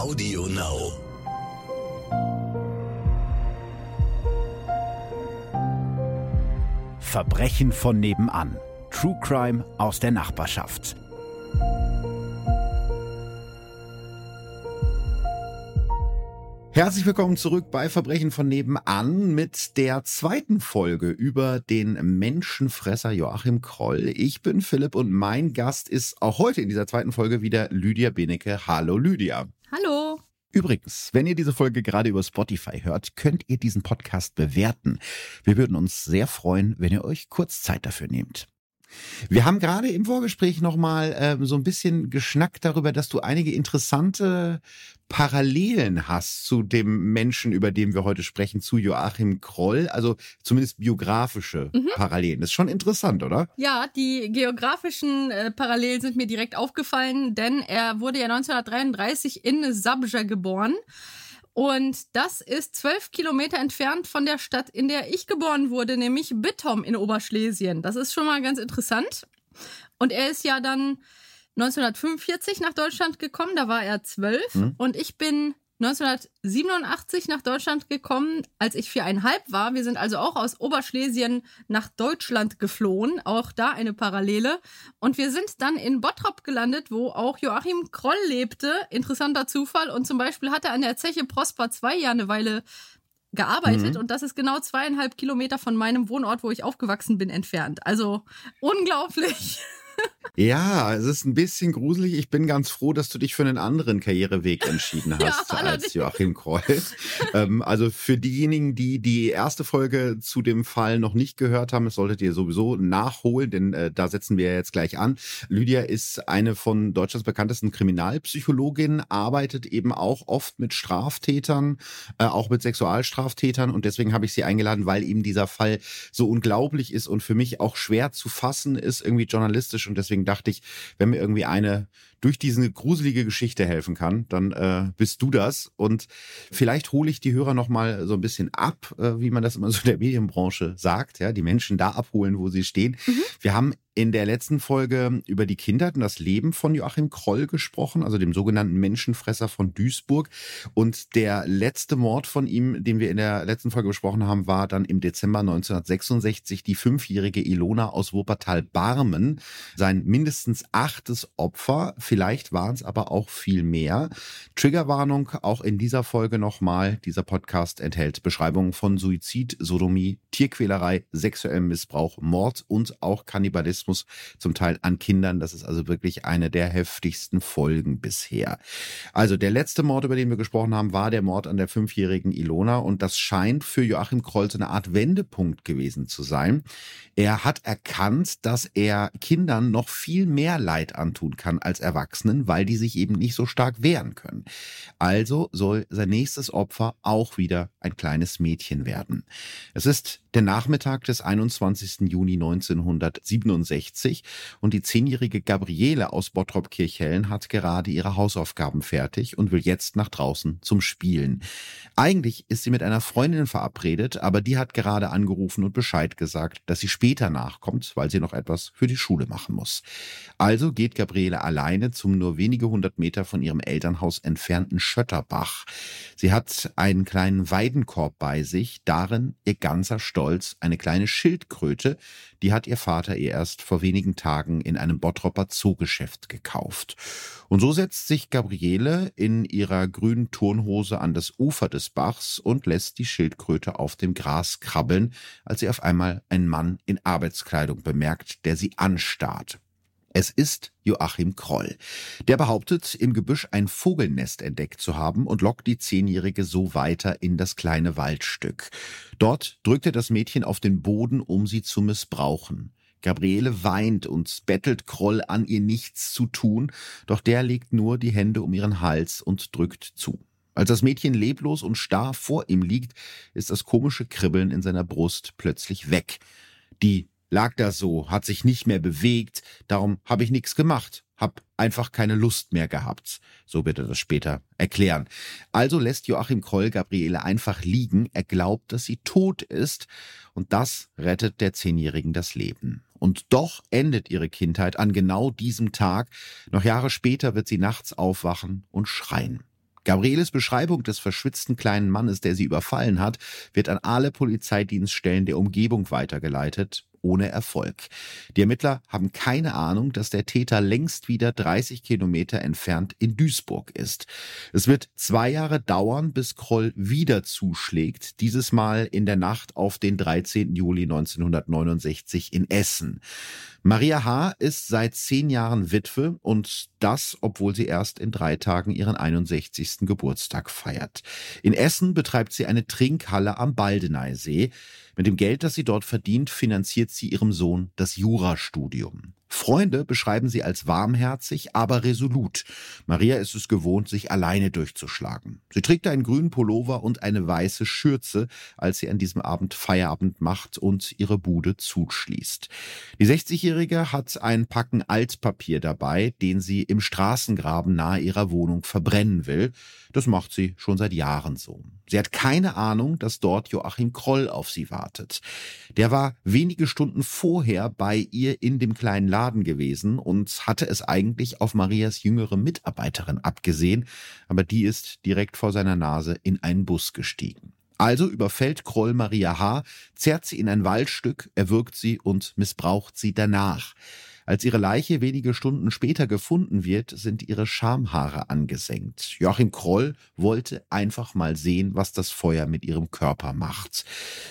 Audio Now. Verbrechen von nebenan. True Crime aus der Nachbarschaft. Herzlich willkommen zurück bei Verbrechen von nebenan mit der zweiten Folge über den Menschenfresser Joachim Kroll. Ich bin Philipp und mein Gast ist auch heute in dieser zweiten Folge wieder Lydia Benecke. Hallo Lydia. Übrigens, wenn ihr diese Folge gerade über Spotify hört, könnt ihr diesen Podcast bewerten. Wir würden uns sehr freuen, wenn ihr euch kurz Zeit dafür nehmt. Wir haben gerade im Vorgespräch nochmal ähm, so ein bisschen geschnackt darüber, dass du einige interessante Parallelen hast zu dem Menschen, über den wir heute sprechen, zu Joachim Kroll, also zumindest biografische mhm. Parallelen. Das ist schon interessant, oder? Ja, die geografischen äh, Parallelen sind mir direkt aufgefallen, denn er wurde ja 1933 in Sabja geboren. Und das ist zwölf Kilometer entfernt von der Stadt, in der ich geboren wurde, nämlich Bittom in Oberschlesien. Das ist schon mal ganz interessant. Und er ist ja dann 1945 nach Deutschland gekommen, da war er zwölf. Mhm. Und ich bin 1987 nach Deutschland gekommen, als ich viereinhalb war. Wir sind also auch aus Oberschlesien nach Deutschland geflohen. Auch da eine Parallele. Und wir sind dann in Bottrop gelandet, wo auch Joachim Kroll lebte. Interessanter Zufall. Und zum Beispiel hat er an der Zeche Prosper zwei Jahre eine Weile gearbeitet mhm. und das ist genau zweieinhalb Kilometer von meinem Wohnort, wo ich aufgewachsen bin, entfernt. Also unglaublich. Ja, es ist ein bisschen gruselig. Ich bin ganz froh, dass du dich für einen anderen Karriereweg entschieden hast ja, als Joachim Kroll. ähm, also für diejenigen, die die erste Folge zu dem Fall noch nicht gehört haben, das solltet ihr sowieso nachholen, denn äh, da setzen wir jetzt gleich an. Lydia ist eine von Deutschlands bekanntesten Kriminalpsychologinnen, arbeitet eben auch oft mit Straftätern, äh, auch mit Sexualstraftätern und deswegen habe ich sie eingeladen, weil eben dieser Fall so unglaublich ist und für mich auch schwer zu fassen ist, irgendwie journalistisch und deswegen dachte ich, wenn mir irgendwie eine durch diese gruselige Geschichte helfen kann, dann äh, bist du das. Und vielleicht hole ich die Hörer noch mal so ein bisschen ab, äh, wie man das immer so in der Medienbranche sagt, ja, die Menschen da abholen, wo sie stehen. Mhm. Wir haben in der letzten Folge über die Kindheit und das Leben von Joachim Kroll gesprochen, also dem sogenannten Menschenfresser von Duisburg. Und der letzte Mord von ihm, den wir in der letzten Folge besprochen haben, war dann im Dezember 1966 die fünfjährige Ilona aus Wuppertal-Barmen, sein mindestens achtes Opfer. Vielleicht waren es aber auch viel mehr. Triggerwarnung auch in dieser Folge nochmal. Dieser Podcast enthält Beschreibungen von Suizid, Sodomie, Tierquälerei, sexuellem Missbrauch, Mord und auch Kannibalismus zum Teil an Kindern. Das ist also wirklich eine der heftigsten Folgen bisher. Also der letzte Mord, über den wir gesprochen haben, war der Mord an der fünfjährigen Ilona und das scheint für Joachim Kroll eine Art Wendepunkt gewesen zu sein. Er hat erkannt, dass er Kindern noch viel mehr Leid antun kann als Erwachsenen, weil die sich eben nicht so stark wehren können. Also soll sein nächstes Opfer auch wieder ein kleines Mädchen werden. Es ist der Nachmittag des 21. Juni 1967 und die zehnjährige Gabriele aus Bottrop-Kirchhellen hat gerade ihre Hausaufgaben fertig und will jetzt nach draußen zum Spielen. Eigentlich ist sie mit einer Freundin verabredet, aber die hat gerade angerufen und Bescheid gesagt, dass sie später nachkommt, weil sie noch etwas für die Schule machen muss. Also geht Gabriele alleine zum nur wenige hundert Meter von ihrem Elternhaus entfernten Schötterbach. Sie hat einen kleinen Weidenkorb bei sich, darin ihr ganzer Stolz stolz eine kleine Schildkröte, die hat ihr Vater ihr erst vor wenigen Tagen in einem Bottropper Zoogeschäft gekauft. Und so setzt sich Gabriele in ihrer grünen Turnhose an das Ufer des Bachs und lässt die Schildkröte auf dem Gras krabbeln, als sie auf einmal einen Mann in Arbeitskleidung bemerkt, der sie anstarrt. Es ist Joachim Kroll. Der behauptet, im Gebüsch ein Vogelnest entdeckt zu haben und lockt die Zehnjährige so weiter in das kleine Waldstück. Dort drückt er das Mädchen auf den Boden, um sie zu missbrauchen. Gabriele weint und bettelt Kroll an, ihr nichts zu tun, doch der legt nur die Hände um ihren Hals und drückt zu. Als das Mädchen leblos und starr vor ihm liegt, ist das komische Kribbeln in seiner Brust plötzlich weg. Die lag da so, hat sich nicht mehr bewegt, darum habe ich nichts gemacht, hab einfach keine Lust mehr gehabt. So wird er das später erklären. Also lässt Joachim Kroll Gabriele einfach liegen, er glaubt, dass sie tot ist, und das rettet der Zehnjährigen das Leben. Und doch endet ihre Kindheit an genau diesem Tag. Noch Jahre später wird sie nachts aufwachen und schreien. Gabrieles Beschreibung des verschwitzten kleinen Mannes, der sie überfallen hat, wird an alle Polizeidienststellen der Umgebung weitergeleitet ohne Erfolg. Die Ermittler haben keine Ahnung, dass der Täter längst wieder 30 Kilometer entfernt in Duisburg ist. Es wird zwei Jahre dauern, bis Kroll wieder zuschlägt, dieses Mal in der Nacht auf den 13. Juli 1969 in Essen. Maria H. ist seit zehn Jahren Witwe und das, obwohl sie erst in drei Tagen ihren 61. Geburtstag feiert. In Essen betreibt sie eine Trinkhalle am Baldeneysee. Mit dem Geld, das sie dort verdient, finanziert sie ihrem Sohn das Jurastudium. Freunde beschreiben sie als warmherzig, aber resolut. Maria ist es gewohnt, sich alleine durchzuschlagen. Sie trägt einen grünen Pullover und eine weiße Schürze, als sie an diesem Abend Feierabend macht und ihre Bude zuschließt. Die 60-Jährige hat ein Packen Altpapier dabei, den sie im Straßengraben nahe ihrer Wohnung verbrennen will. Das macht sie schon seit Jahren so. Sie hat keine Ahnung, dass dort Joachim Kroll auf sie wartet. Der war wenige Stunden vorher bei ihr in dem kleinen Laden Laden gewesen und hatte es eigentlich auf Marias jüngere Mitarbeiterin abgesehen, aber die ist direkt vor seiner Nase in einen Bus gestiegen. Also überfällt Kroll Maria H., zerrt sie in ein Waldstück, erwürgt sie und missbraucht sie danach. Als ihre Leiche wenige Stunden später gefunden wird, sind ihre Schamhaare angesenkt. Joachim Kroll wollte einfach mal sehen, was das Feuer mit ihrem Körper macht.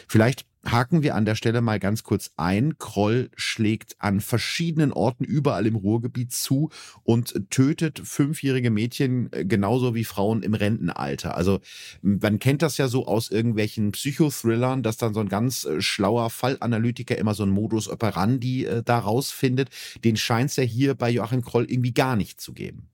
Vielleicht haken wir an der Stelle mal ganz kurz ein. Kroll schlägt an verschiedenen Orten überall im Ruhrgebiet zu und tötet fünfjährige Mädchen äh, genauso wie Frauen im Rentenalter. Also man kennt das ja so aus irgendwelchen Psychothrillern, dass dann so ein ganz äh, schlauer Fallanalytiker immer so einen Modus operandi äh, da rausfindet. Den scheint es ja hier bei Joachim Kroll irgendwie gar nicht zu geben.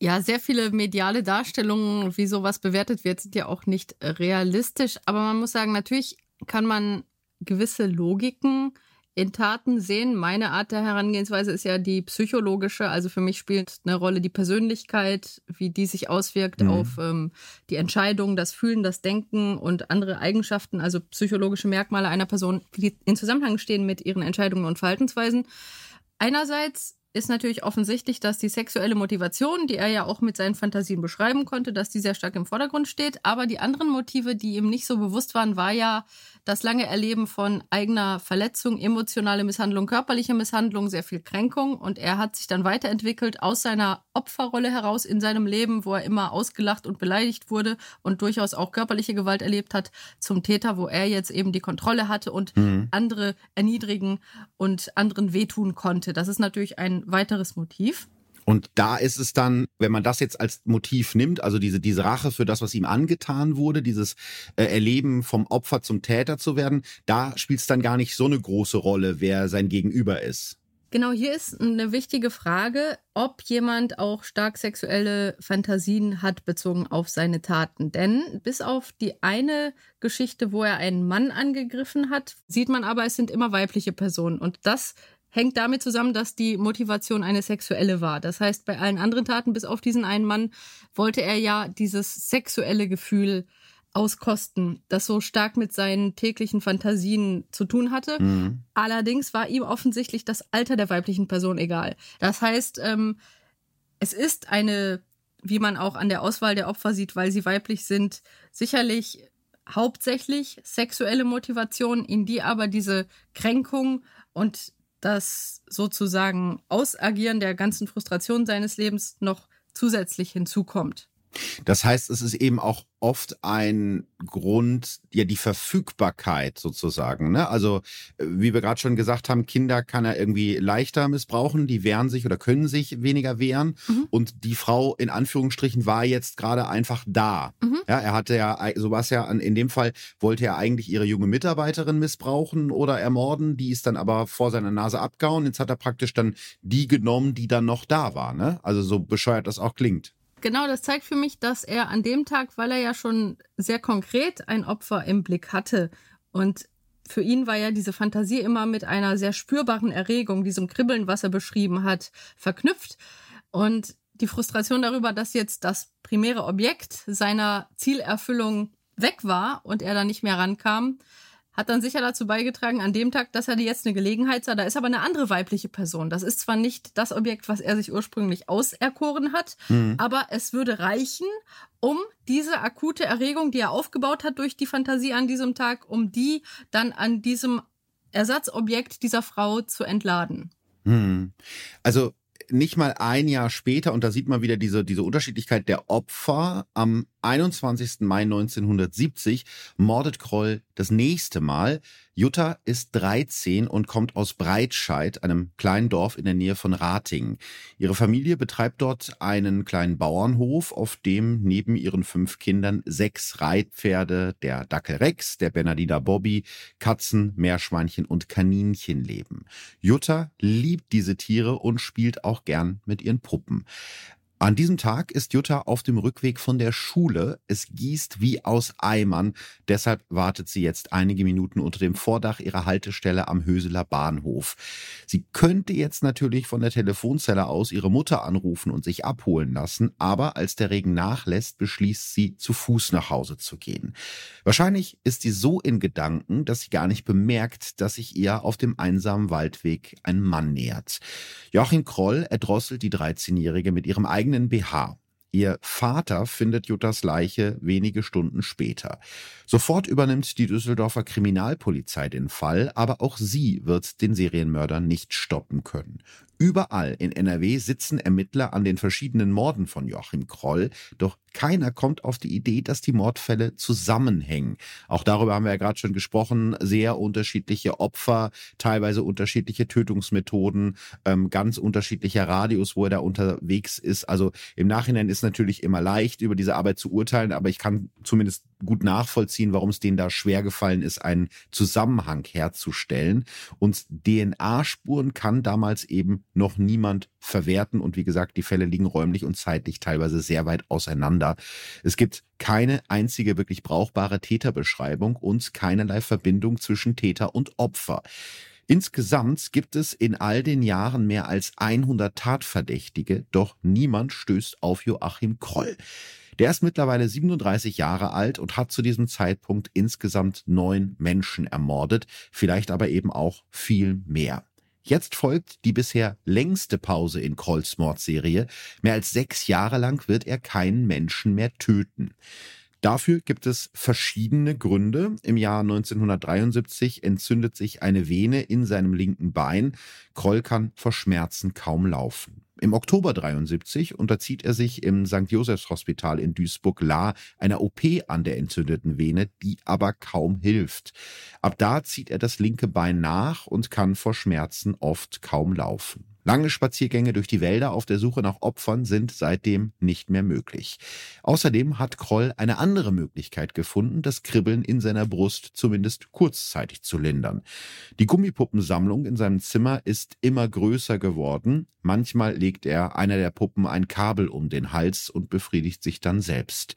Ja, sehr viele mediale Darstellungen, wie sowas bewertet wird, sind ja auch nicht realistisch. Aber man muss sagen, natürlich kann man gewisse Logiken in Taten sehen. Meine Art der Herangehensweise ist ja die psychologische. Also für mich spielt eine Rolle die Persönlichkeit, wie die sich auswirkt mhm. auf ähm, die Entscheidung, das Fühlen, das Denken und andere Eigenschaften, also psychologische Merkmale einer Person, die in Zusammenhang stehen mit ihren Entscheidungen und Verhaltensweisen. Einerseits ist natürlich offensichtlich, dass die sexuelle Motivation, die er ja auch mit seinen Fantasien beschreiben konnte, dass die sehr stark im Vordergrund steht. Aber die anderen Motive, die ihm nicht so bewusst waren, war ja das lange Erleben von eigener Verletzung, emotionale Misshandlung, körperliche Misshandlung, sehr viel Kränkung. Und er hat sich dann weiterentwickelt aus seiner Opferrolle heraus in seinem Leben, wo er immer ausgelacht und beleidigt wurde und durchaus auch körperliche Gewalt erlebt hat, zum Täter, wo er jetzt eben die Kontrolle hatte und mhm. andere erniedrigen und anderen wehtun konnte. Das ist natürlich ein weiteres Motiv. Und da ist es dann, wenn man das jetzt als Motiv nimmt, also diese, diese Rache für das, was ihm angetan wurde, dieses äh, Erleben vom Opfer zum Täter zu werden, da spielt es dann gar nicht so eine große Rolle, wer sein Gegenüber ist. Genau, hier ist eine wichtige Frage, ob jemand auch stark sexuelle Fantasien hat bezogen auf seine Taten. Denn bis auf die eine Geschichte, wo er einen Mann angegriffen hat, sieht man aber, es sind immer weibliche Personen. Und das hängt damit zusammen, dass die Motivation eine sexuelle war. Das heißt, bei allen anderen Taten, bis auf diesen einen Mann, wollte er ja dieses sexuelle Gefühl auskosten, das so stark mit seinen täglichen Fantasien zu tun hatte. Mhm. Allerdings war ihm offensichtlich das Alter der weiblichen Person egal. Das heißt, ähm, es ist eine, wie man auch an der Auswahl der Opfer sieht, weil sie weiblich sind, sicherlich hauptsächlich sexuelle Motivation, in die aber diese Kränkung und das sozusagen Ausagieren der ganzen Frustration seines Lebens noch zusätzlich hinzukommt. Das heißt, es ist eben auch oft ein Grund, ja, die Verfügbarkeit sozusagen. Ne? Also, äh, wie wir gerade schon gesagt haben, Kinder kann er irgendwie leichter missbrauchen, die wehren sich oder können sich weniger wehren. Mhm. Und die Frau in Anführungsstrichen war jetzt gerade einfach da. Mhm. Ja, er hatte ja, so was ja, in dem Fall wollte er eigentlich ihre junge Mitarbeiterin missbrauchen oder ermorden, die ist dann aber vor seiner Nase abgehauen. Jetzt hat er praktisch dann die genommen, die dann noch da war. Ne? Also so bescheuert das auch klingt. Genau, das zeigt für mich, dass er an dem Tag, weil er ja schon sehr konkret ein Opfer im Blick hatte und für ihn war ja diese Fantasie immer mit einer sehr spürbaren Erregung, diesem Kribbeln, was er beschrieben hat, verknüpft. Und die Frustration darüber, dass jetzt das primäre Objekt seiner Zielerfüllung weg war und er da nicht mehr rankam, hat dann sicher dazu beigetragen, an dem Tag, dass er jetzt eine Gelegenheit sah. Da ist aber eine andere weibliche Person. Das ist zwar nicht das Objekt, was er sich ursprünglich auserkoren hat, mhm. aber es würde reichen, um diese akute Erregung, die er aufgebaut hat durch die Fantasie an diesem Tag, um die dann an diesem Ersatzobjekt dieser Frau zu entladen. Mhm. Also nicht mal ein Jahr später, und da sieht man wieder diese, diese Unterschiedlichkeit der Opfer, am 21. Mai 1970 mordet Kroll das nächste Mal. Jutta ist 13 und kommt aus Breitscheid, einem kleinen Dorf in der Nähe von Ratingen. Ihre Familie betreibt dort einen kleinen Bauernhof, auf dem neben ihren fünf Kindern sechs Reitpferde, der Dackel Rex, der Bernardiner Bobby, Katzen, Meerschweinchen und Kaninchen leben. Jutta liebt diese Tiere und spielt auch gern mit ihren Puppen. An diesem Tag ist Jutta auf dem Rückweg von der Schule. Es gießt wie aus Eimern. Deshalb wartet sie jetzt einige Minuten unter dem Vordach ihrer Haltestelle am Höseler Bahnhof. Sie könnte jetzt natürlich von der Telefonzelle aus ihre Mutter anrufen und sich abholen lassen, aber als der Regen nachlässt, beschließt sie, zu Fuß nach Hause zu gehen. Wahrscheinlich ist sie so in Gedanken, dass sie gar nicht bemerkt, dass sich ihr auf dem einsamen Waldweg ein Mann nähert. Joachim Kroll erdrosselt die 13-Jährige mit ihrem eigenen eigenen BH. Ihr Vater findet Juttas Leiche wenige Stunden später. Sofort übernimmt die Düsseldorfer Kriminalpolizei den Fall, aber auch sie wird den Serienmörder nicht stoppen können. Überall in NRW sitzen Ermittler an den verschiedenen Morden von Joachim Kroll, doch keiner kommt auf die Idee, dass die Mordfälle zusammenhängen. Auch darüber haben wir ja gerade schon gesprochen. Sehr unterschiedliche Opfer, teilweise unterschiedliche Tötungsmethoden, ähm, ganz unterschiedlicher Radius, wo er da unterwegs ist. Also im Nachhinein ist natürlich immer leicht, über diese Arbeit zu urteilen, aber ich kann zumindest gut nachvollziehen, warum es denen da schwer gefallen ist, einen Zusammenhang herzustellen. Und DNA-Spuren kann damals eben noch niemand verwerten. Und wie gesagt, die Fälle liegen räumlich und zeitlich teilweise sehr weit auseinander. Es gibt keine einzige wirklich brauchbare Täterbeschreibung und keinerlei Verbindung zwischen Täter und Opfer. Insgesamt gibt es in all den Jahren mehr als 100 Tatverdächtige, doch niemand stößt auf Joachim Kroll. Der ist mittlerweile 37 Jahre alt und hat zu diesem Zeitpunkt insgesamt neun Menschen ermordet, vielleicht aber eben auch viel mehr. Jetzt folgt die bisher längste Pause in Krolls Mordserie. Mehr als sechs Jahre lang wird er keinen Menschen mehr töten. Dafür gibt es verschiedene Gründe. Im Jahr 1973 entzündet sich eine Vene in seinem linken Bein. Kroll kann vor Schmerzen kaum laufen. Im Oktober 73 unterzieht er sich im St. Josephs Hospital in Duisburg-La einer OP an der entzündeten Vene, die aber kaum hilft. Ab da zieht er das linke Bein nach und kann vor Schmerzen oft kaum laufen. Lange Spaziergänge durch die Wälder auf der Suche nach Opfern sind seitdem nicht mehr möglich. Außerdem hat Kroll eine andere Möglichkeit gefunden, das Kribbeln in seiner Brust zumindest kurzzeitig zu lindern. Die Gummipuppensammlung in seinem Zimmer ist immer größer geworden. Manchmal legt er einer der Puppen ein Kabel um den Hals und befriedigt sich dann selbst.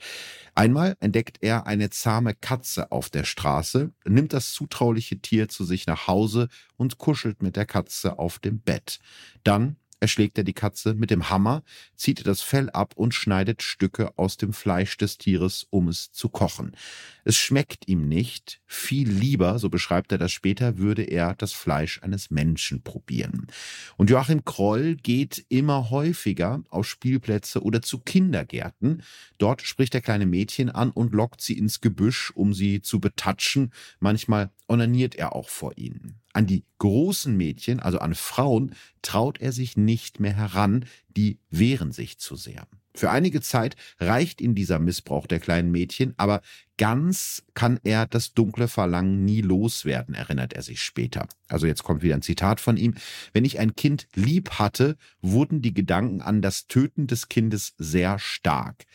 Einmal entdeckt er eine zahme Katze auf der Straße, nimmt das zutrauliche Tier zu sich nach Hause und kuschelt mit der Katze auf dem Bett. Dann erschlägt er die Katze mit dem Hammer, zieht ihr das Fell ab und schneidet Stücke aus dem Fleisch des Tieres, um es zu kochen. Es schmeckt ihm nicht. Viel lieber, so beschreibt er das später, würde er das Fleisch eines Menschen probieren. Und Joachim Kroll geht immer häufiger auf Spielplätze oder zu Kindergärten. Dort spricht er kleine Mädchen an und lockt sie ins Gebüsch, um sie zu betatschen. Manchmal onaniert er auch vor ihnen. An die großen Mädchen, also an Frauen, traut er sich nicht mehr heran, die wehren sich zu sehr. Für einige Zeit reicht ihm dieser Missbrauch der kleinen Mädchen, aber ganz kann er das dunkle Verlangen nie loswerden, erinnert er sich später. Also jetzt kommt wieder ein Zitat von ihm. Wenn ich ein Kind lieb hatte, wurden die Gedanken an das Töten des Kindes sehr stark.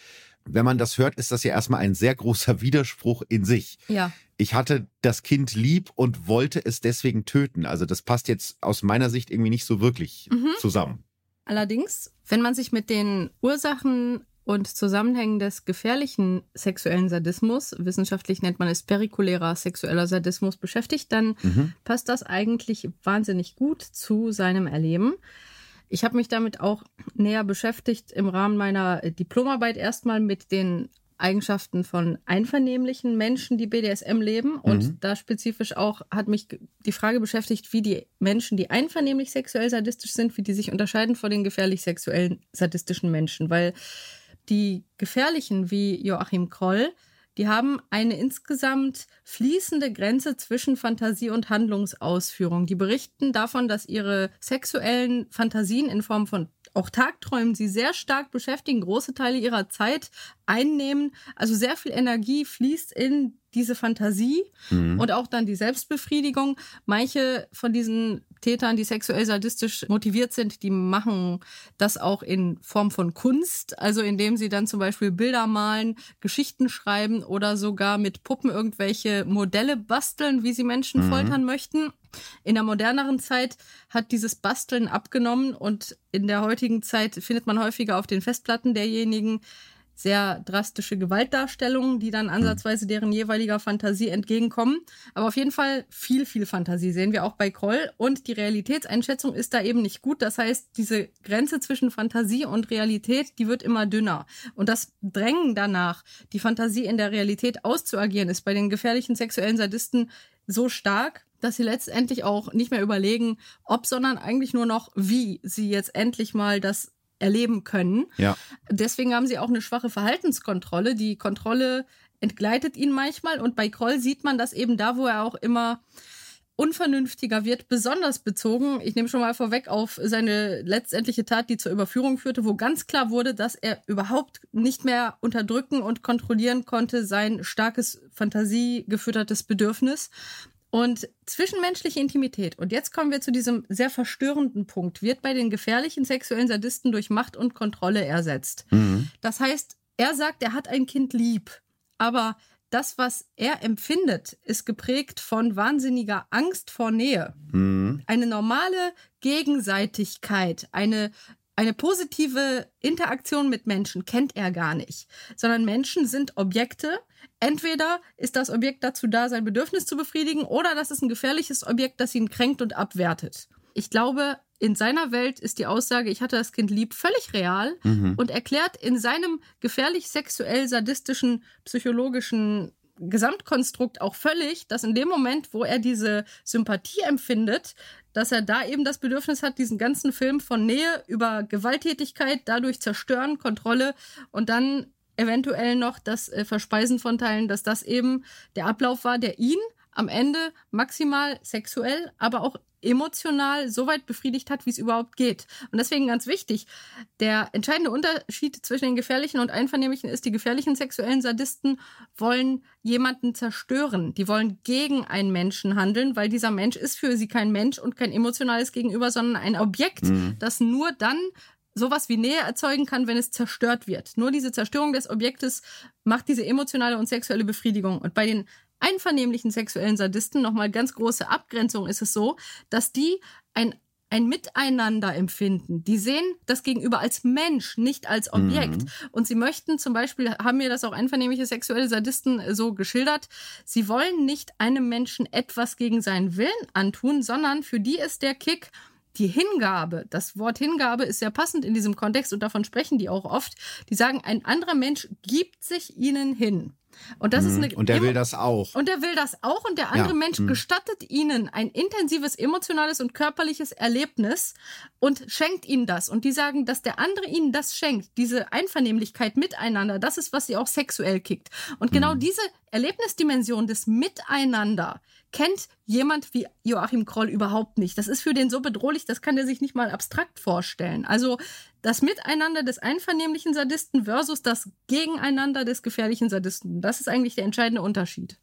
Wenn man das hört, ist das ja erstmal ein sehr großer Widerspruch in sich. Ja ich hatte das Kind lieb und wollte es deswegen töten. Also das passt jetzt aus meiner Sicht irgendwie nicht so wirklich mhm. zusammen. Allerdings, wenn man sich mit den Ursachen und Zusammenhängen des gefährlichen sexuellen Sadismus, wissenschaftlich nennt man es perikulärer sexueller Sadismus, beschäftigt, dann mhm. passt das eigentlich wahnsinnig gut zu seinem Erleben. Ich habe mich damit auch näher beschäftigt im Rahmen meiner Diplomarbeit erstmal mit den Eigenschaften von einvernehmlichen Menschen, die BDSM leben. Und mhm. da spezifisch auch hat mich die Frage beschäftigt, wie die Menschen, die einvernehmlich sexuell sadistisch sind, wie die sich unterscheiden von den gefährlich sexuellen sadistischen Menschen. Weil die gefährlichen wie Joachim Kroll, die haben eine insgesamt fließende Grenze zwischen Fantasie und Handlungsausführung. Die berichten davon, dass ihre sexuellen Fantasien in Form von auch Tagträumen sie sehr stark beschäftigen, große Teile ihrer Zeit einnehmen. Also sehr viel Energie fließt in diese Fantasie mhm. und auch dann die Selbstbefriedigung. Manche von diesen Tätern, die sexuell sadistisch motiviert sind, die machen das auch in Form von Kunst, also indem sie dann zum Beispiel Bilder malen, Geschichten schreiben oder sogar mit Puppen irgendwelche Modelle basteln, wie sie Menschen mhm. foltern möchten. In der moderneren Zeit hat dieses Basteln abgenommen und in der heutigen Zeit findet man häufiger auf den Festplatten derjenigen sehr drastische Gewaltdarstellungen, die dann ansatzweise deren jeweiliger Fantasie entgegenkommen. Aber auf jeden Fall viel, viel Fantasie sehen wir auch bei Kroll. Und die Realitätseinschätzung ist da eben nicht gut. Das heißt, diese Grenze zwischen Fantasie und Realität, die wird immer dünner. Und das Drängen danach, die Fantasie in der Realität auszuagieren, ist bei den gefährlichen sexuellen Sadisten so stark, dass sie letztendlich auch nicht mehr überlegen, ob, sondern eigentlich nur noch, wie sie jetzt endlich mal das erleben können. Ja. Deswegen haben sie auch eine schwache Verhaltenskontrolle. Die Kontrolle entgleitet ihnen manchmal und bei Kroll sieht man das eben da, wo er auch immer unvernünftiger wird, besonders bezogen, ich nehme schon mal vorweg auf seine letztendliche Tat, die zur Überführung führte, wo ganz klar wurde, dass er überhaupt nicht mehr unterdrücken und kontrollieren konnte sein starkes fantasiegefüttertes Bedürfnis. Und zwischenmenschliche Intimität, und jetzt kommen wir zu diesem sehr verstörenden Punkt, wird bei den gefährlichen sexuellen Sadisten durch Macht und Kontrolle ersetzt. Mhm. Das heißt, er sagt, er hat ein Kind lieb, aber das, was er empfindet, ist geprägt von wahnsinniger Angst vor Nähe. Mhm. Eine normale Gegenseitigkeit, eine eine positive Interaktion mit Menschen kennt er gar nicht, sondern Menschen sind Objekte. Entweder ist das Objekt dazu da, sein Bedürfnis zu befriedigen, oder das ist ein gefährliches Objekt, das ihn kränkt und abwertet. Ich glaube, in seiner Welt ist die Aussage, ich hatte das Kind lieb, völlig real mhm. und erklärt in seinem gefährlich sexuell sadistischen psychologischen Gesamtkonstrukt auch völlig, dass in dem Moment, wo er diese Sympathie empfindet, dass er da eben das Bedürfnis hat, diesen ganzen Film von Nähe über Gewalttätigkeit, dadurch zerstören, Kontrolle und dann eventuell noch das äh, Verspeisen von Teilen, dass das eben der Ablauf war, der ihn am Ende maximal sexuell, aber auch emotional so weit befriedigt hat, wie es überhaupt geht. Und deswegen ganz wichtig, der entscheidende Unterschied zwischen den gefährlichen und einvernehmlichen ist, die gefährlichen sexuellen Sadisten wollen jemanden zerstören. Die wollen gegen einen Menschen handeln, weil dieser Mensch ist für sie kein Mensch und kein emotionales Gegenüber, sondern ein Objekt, mhm. das nur dann sowas wie Nähe erzeugen kann, wenn es zerstört wird. Nur diese Zerstörung des Objektes macht diese emotionale und sexuelle Befriedigung. Und bei den einvernehmlichen sexuellen Sadisten, nochmal ganz große Abgrenzung, ist es so, dass die ein ein Miteinander empfinden. Die sehen das Gegenüber als Mensch, nicht als Objekt. Mhm. Und sie möchten zum Beispiel, haben mir das auch einvernehmliche sexuelle Sadisten so geschildert, sie wollen nicht einem Menschen etwas gegen seinen Willen antun, sondern für die ist der Kick, die Hingabe, das Wort Hingabe ist sehr passend in diesem Kontext und davon sprechen die auch oft. Die sagen, ein anderer Mensch gibt sich ihnen hin. Und das mhm. ist eine Und der will das auch. Und der will das auch und der andere ja. Mensch mhm. gestattet ihnen ein intensives emotionales und körperliches Erlebnis und schenkt ihnen das und die sagen, dass der andere ihnen das schenkt, diese Einvernehmlichkeit miteinander, das ist was sie auch sexuell kickt. Und genau mhm. diese Erlebnisdimension des Miteinander kennt jemand wie Joachim Kroll überhaupt nicht. Das ist für den so bedrohlich, das kann er sich nicht mal abstrakt vorstellen. Also das Miteinander des einvernehmlichen Sadisten versus das Gegeneinander des gefährlichen Sadisten. Das ist eigentlich der entscheidende Unterschied.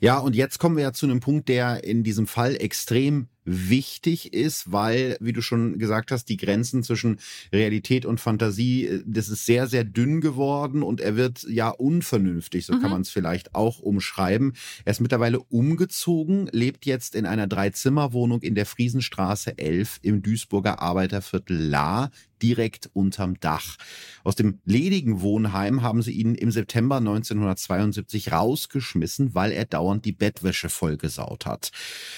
Ja, und jetzt kommen wir ja zu einem Punkt, der in diesem Fall extrem wichtig ist, weil, wie du schon gesagt hast, die Grenzen zwischen Realität und Fantasie, äh, das ist sehr, sehr dünn geworden und er wird ja unvernünftig, so mhm. kann man es vielleicht auch umschreiben. Er ist mittlerweile umgezogen, lebt jetzt in einer Dreizimmerwohnung in der Friesenstraße 11 im Duisburger Arbeiterviertel La direkt unterm Dach. Aus dem ledigen Wohnheim haben sie ihn im September 1972 rausgeschmissen, weil er dauernd die Bettwäsche vollgesaut hat.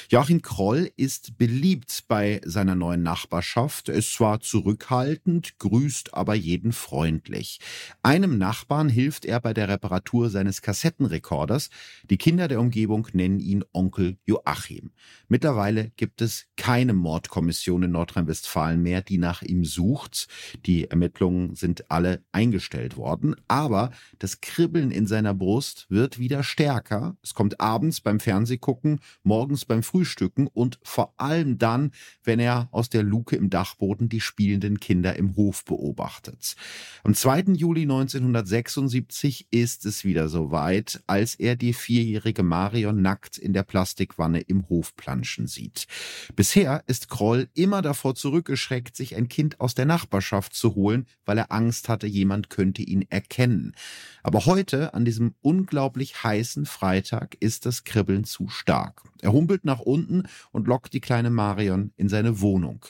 Joachim Kroll ist ist beliebt bei seiner neuen Nachbarschaft. Ist zwar zurückhaltend, grüßt aber jeden freundlich. Einem Nachbarn hilft er bei der Reparatur seines Kassettenrekorders. Die Kinder der Umgebung nennen ihn Onkel Joachim. Mittlerweile gibt es keine Mordkommission in Nordrhein-Westfalen mehr, die nach ihm sucht. Die Ermittlungen sind alle eingestellt worden. Aber das Kribbeln in seiner Brust wird wieder stärker. Es kommt abends beim Fernsehgucken, morgens beim Frühstücken und vor allem dann, wenn er aus der Luke im Dachboden die spielenden Kinder im Hof beobachtet. Am 2. Juli 1976 ist es wieder soweit, als er die vierjährige Marion nackt in der Plastikwanne im Hof planschen sieht. Bisher ist Kroll immer davor zurückgeschreckt, sich ein Kind aus der Nachbarschaft zu holen, weil er Angst hatte, jemand könnte ihn erkennen. Aber heute, an diesem unglaublich heißen Freitag, ist das Kribbeln zu stark. Er humpelt nach unten und lockt die kleine Marion in seine Wohnung.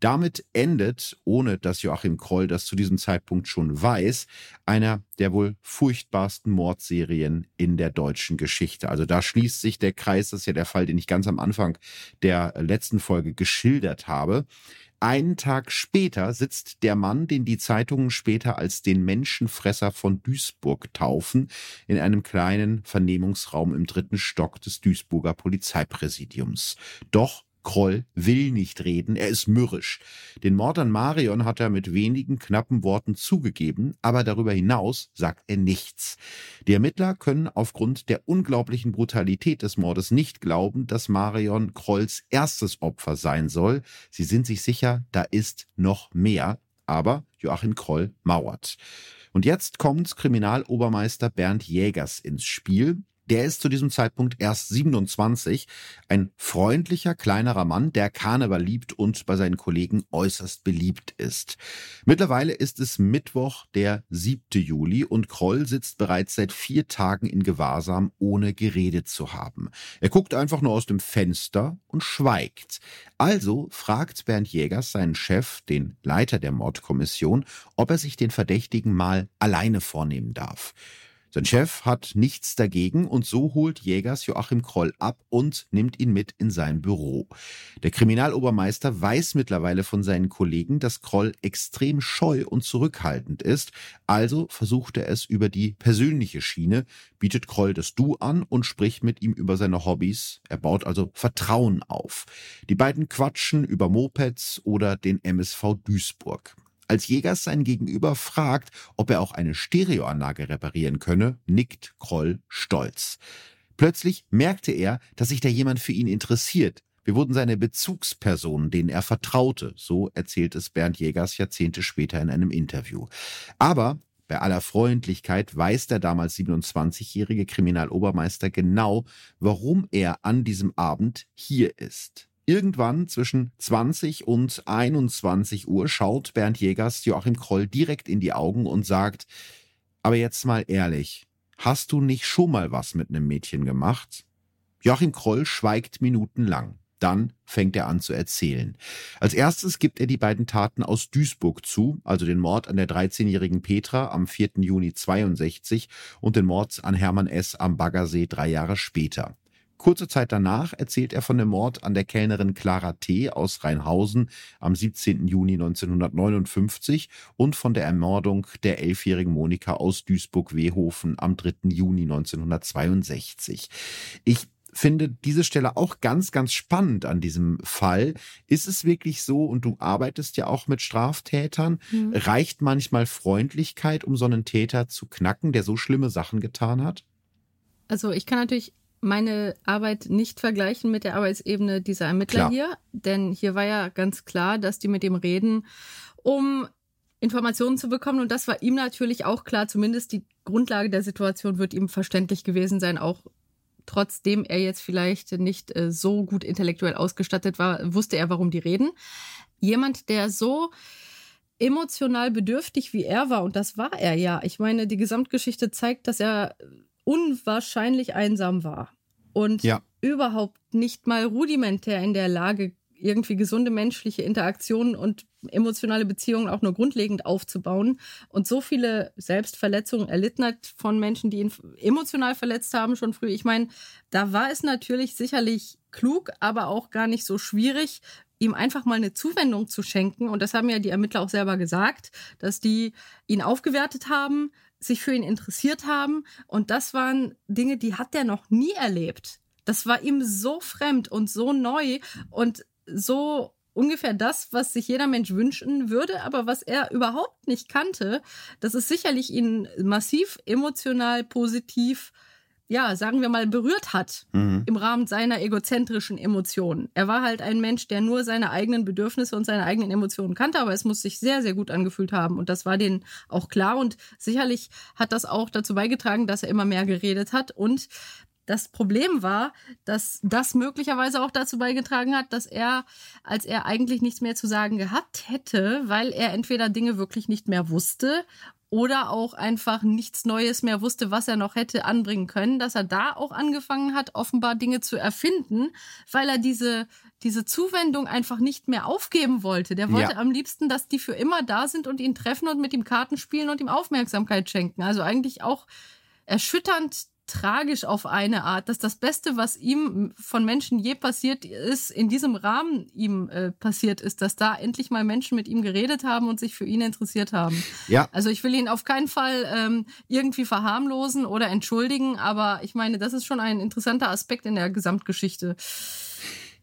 Damit endet, ohne dass Joachim Kroll das zu diesem Zeitpunkt schon weiß, einer der wohl furchtbarsten Mordserien in der deutschen Geschichte. Also da schließt sich der Kreis, das ist ja der Fall, den ich ganz am Anfang der letzten Folge geschildert habe. Einen Tag später sitzt der Mann, den die Zeitungen später als den Menschenfresser von Duisburg taufen, in einem kleinen Vernehmungsraum im dritten Stock des Duisburger Polizeipräsidiums. Doch Kroll will nicht reden, er ist mürrisch. Den Mord an Marion hat er mit wenigen knappen Worten zugegeben, aber darüber hinaus sagt er nichts. Die Ermittler können aufgrund der unglaublichen Brutalität des Mordes nicht glauben, dass Marion Krolls erstes Opfer sein soll. Sie sind sich sicher, da ist noch mehr, aber Joachim Kroll mauert. Und jetzt kommt Kriminalobermeister Bernd Jägers ins Spiel. Der ist zu diesem Zeitpunkt erst 27, ein freundlicher, kleinerer Mann, der Karneval liebt und bei seinen Kollegen äußerst beliebt ist. Mittlerweile ist es Mittwoch, der 7. Juli und Kroll sitzt bereits seit vier Tagen in Gewahrsam, ohne geredet zu haben. Er guckt einfach nur aus dem Fenster und schweigt. Also fragt Bernd Jägers seinen Chef, den Leiter der Mordkommission, ob er sich den Verdächtigen mal alleine vornehmen darf. Sein Chef hat nichts dagegen und so holt Jägers Joachim Kroll ab und nimmt ihn mit in sein Büro. Der Kriminalobermeister weiß mittlerweile von seinen Kollegen, dass Kroll extrem scheu und zurückhaltend ist, also versucht er es über die persönliche Schiene, bietet Kroll das Du an und spricht mit ihm über seine Hobbys. Er baut also Vertrauen auf. Die beiden quatschen über Mopeds oder den MSV Duisburg. Als Jägers sein Gegenüber fragt, ob er auch eine Stereoanlage reparieren könne, nickt Kroll stolz. Plötzlich merkte er, dass sich da jemand für ihn interessiert. Wir wurden seine Bezugspersonen, denen er vertraute, so erzählt es Bernd Jägers Jahrzehnte später in einem Interview. Aber bei aller Freundlichkeit weiß der damals 27-jährige Kriminalobermeister genau, warum er an diesem Abend hier ist. Irgendwann zwischen 20 und 21 Uhr schaut Bernd Jägers Joachim Kroll direkt in die Augen und sagt, aber jetzt mal ehrlich, hast du nicht schon mal was mit einem Mädchen gemacht? Joachim Kroll schweigt minutenlang. Dann fängt er an zu erzählen. Als erstes gibt er die beiden Taten aus Duisburg zu, also den Mord an der 13-jährigen Petra am 4. Juni 62 und den Mord an Hermann S. am Baggersee drei Jahre später. Kurze Zeit danach erzählt er von dem Mord an der Kellnerin Clara T. aus Rheinhausen am 17. Juni 1959 und von der Ermordung der elfjährigen Monika aus Duisburg-Wehofen am 3. Juni 1962. Ich finde diese Stelle auch ganz, ganz spannend an diesem Fall. Ist es wirklich so, und du arbeitest ja auch mit Straftätern, mhm. reicht manchmal Freundlichkeit, um so einen Täter zu knacken, der so schlimme Sachen getan hat? Also ich kann natürlich meine Arbeit nicht vergleichen mit der Arbeitsebene dieser Ermittler klar. hier, denn hier war ja ganz klar, dass die mit dem reden, um Informationen zu bekommen. Und das war ihm natürlich auch klar, zumindest die Grundlage der Situation wird ihm verständlich gewesen sein, auch trotzdem er jetzt vielleicht nicht äh, so gut intellektuell ausgestattet war, wusste er, warum die reden. Jemand, der so emotional bedürftig wie er war, und das war er ja. Ich meine, die Gesamtgeschichte zeigt, dass er unwahrscheinlich einsam war und ja. überhaupt nicht mal rudimentär in der Lage irgendwie gesunde menschliche Interaktionen und emotionale Beziehungen auch nur grundlegend aufzubauen und so viele Selbstverletzungen erlitten hat von Menschen, die ihn emotional verletzt haben schon früh. Ich meine, da war es natürlich sicherlich klug, aber auch gar nicht so schwierig, ihm einfach mal eine Zuwendung zu schenken. Und das haben ja die Ermittler auch selber gesagt, dass die ihn aufgewertet haben, sich für ihn interessiert haben. Und das waren Dinge, die hat er noch nie erlebt. Das war ihm so fremd und so neu und so ungefähr das, was sich jeder Mensch wünschen würde, aber was er überhaupt nicht kannte. Das ist sicherlich ihn massiv emotional positiv ja, sagen wir mal, berührt hat mhm. im Rahmen seiner egozentrischen Emotionen. Er war halt ein Mensch, der nur seine eigenen Bedürfnisse und seine eigenen Emotionen kannte, aber es muss sich sehr, sehr gut angefühlt haben. Und das war denen auch klar. Und sicherlich hat das auch dazu beigetragen, dass er immer mehr geredet hat. Und das Problem war, dass das möglicherweise auch dazu beigetragen hat, dass er, als er eigentlich nichts mehr zu sagen gehabt hätte, weil er entweder Dinge wirklich nicht mehr wusste oder auch einfach nichts Neues mehr wusste, was er noch hätte anbringen können, dass er da auch angefangen hat, offenbar Dinge zu erfinden, weil er diese, diese Zuwendung einfach nicht mehr aufgeben wollte. Der wollte ja. am liebsten, dass die für immer da sind und ihn treffen und mit ihm Karten spielen und ihm Aufmerksamkeit schenken. Also eigentlich auch erschütternd tragisch auf eine Art, dass das Beste, was ihm von Menschen je passiert ist, in diesem Rahmen ihm äh, passiert ist, dass da endlich mal Menschen mit ihm geredet haben und sich für ihn interessiert haben. Ja. Also ich will ihn auf keinen Fall ähm, irgendwie verharmlosen oder entschuldigen, aber ich meine, das ist schon ein interessanter Aspekt in der Gesamtgeschichte.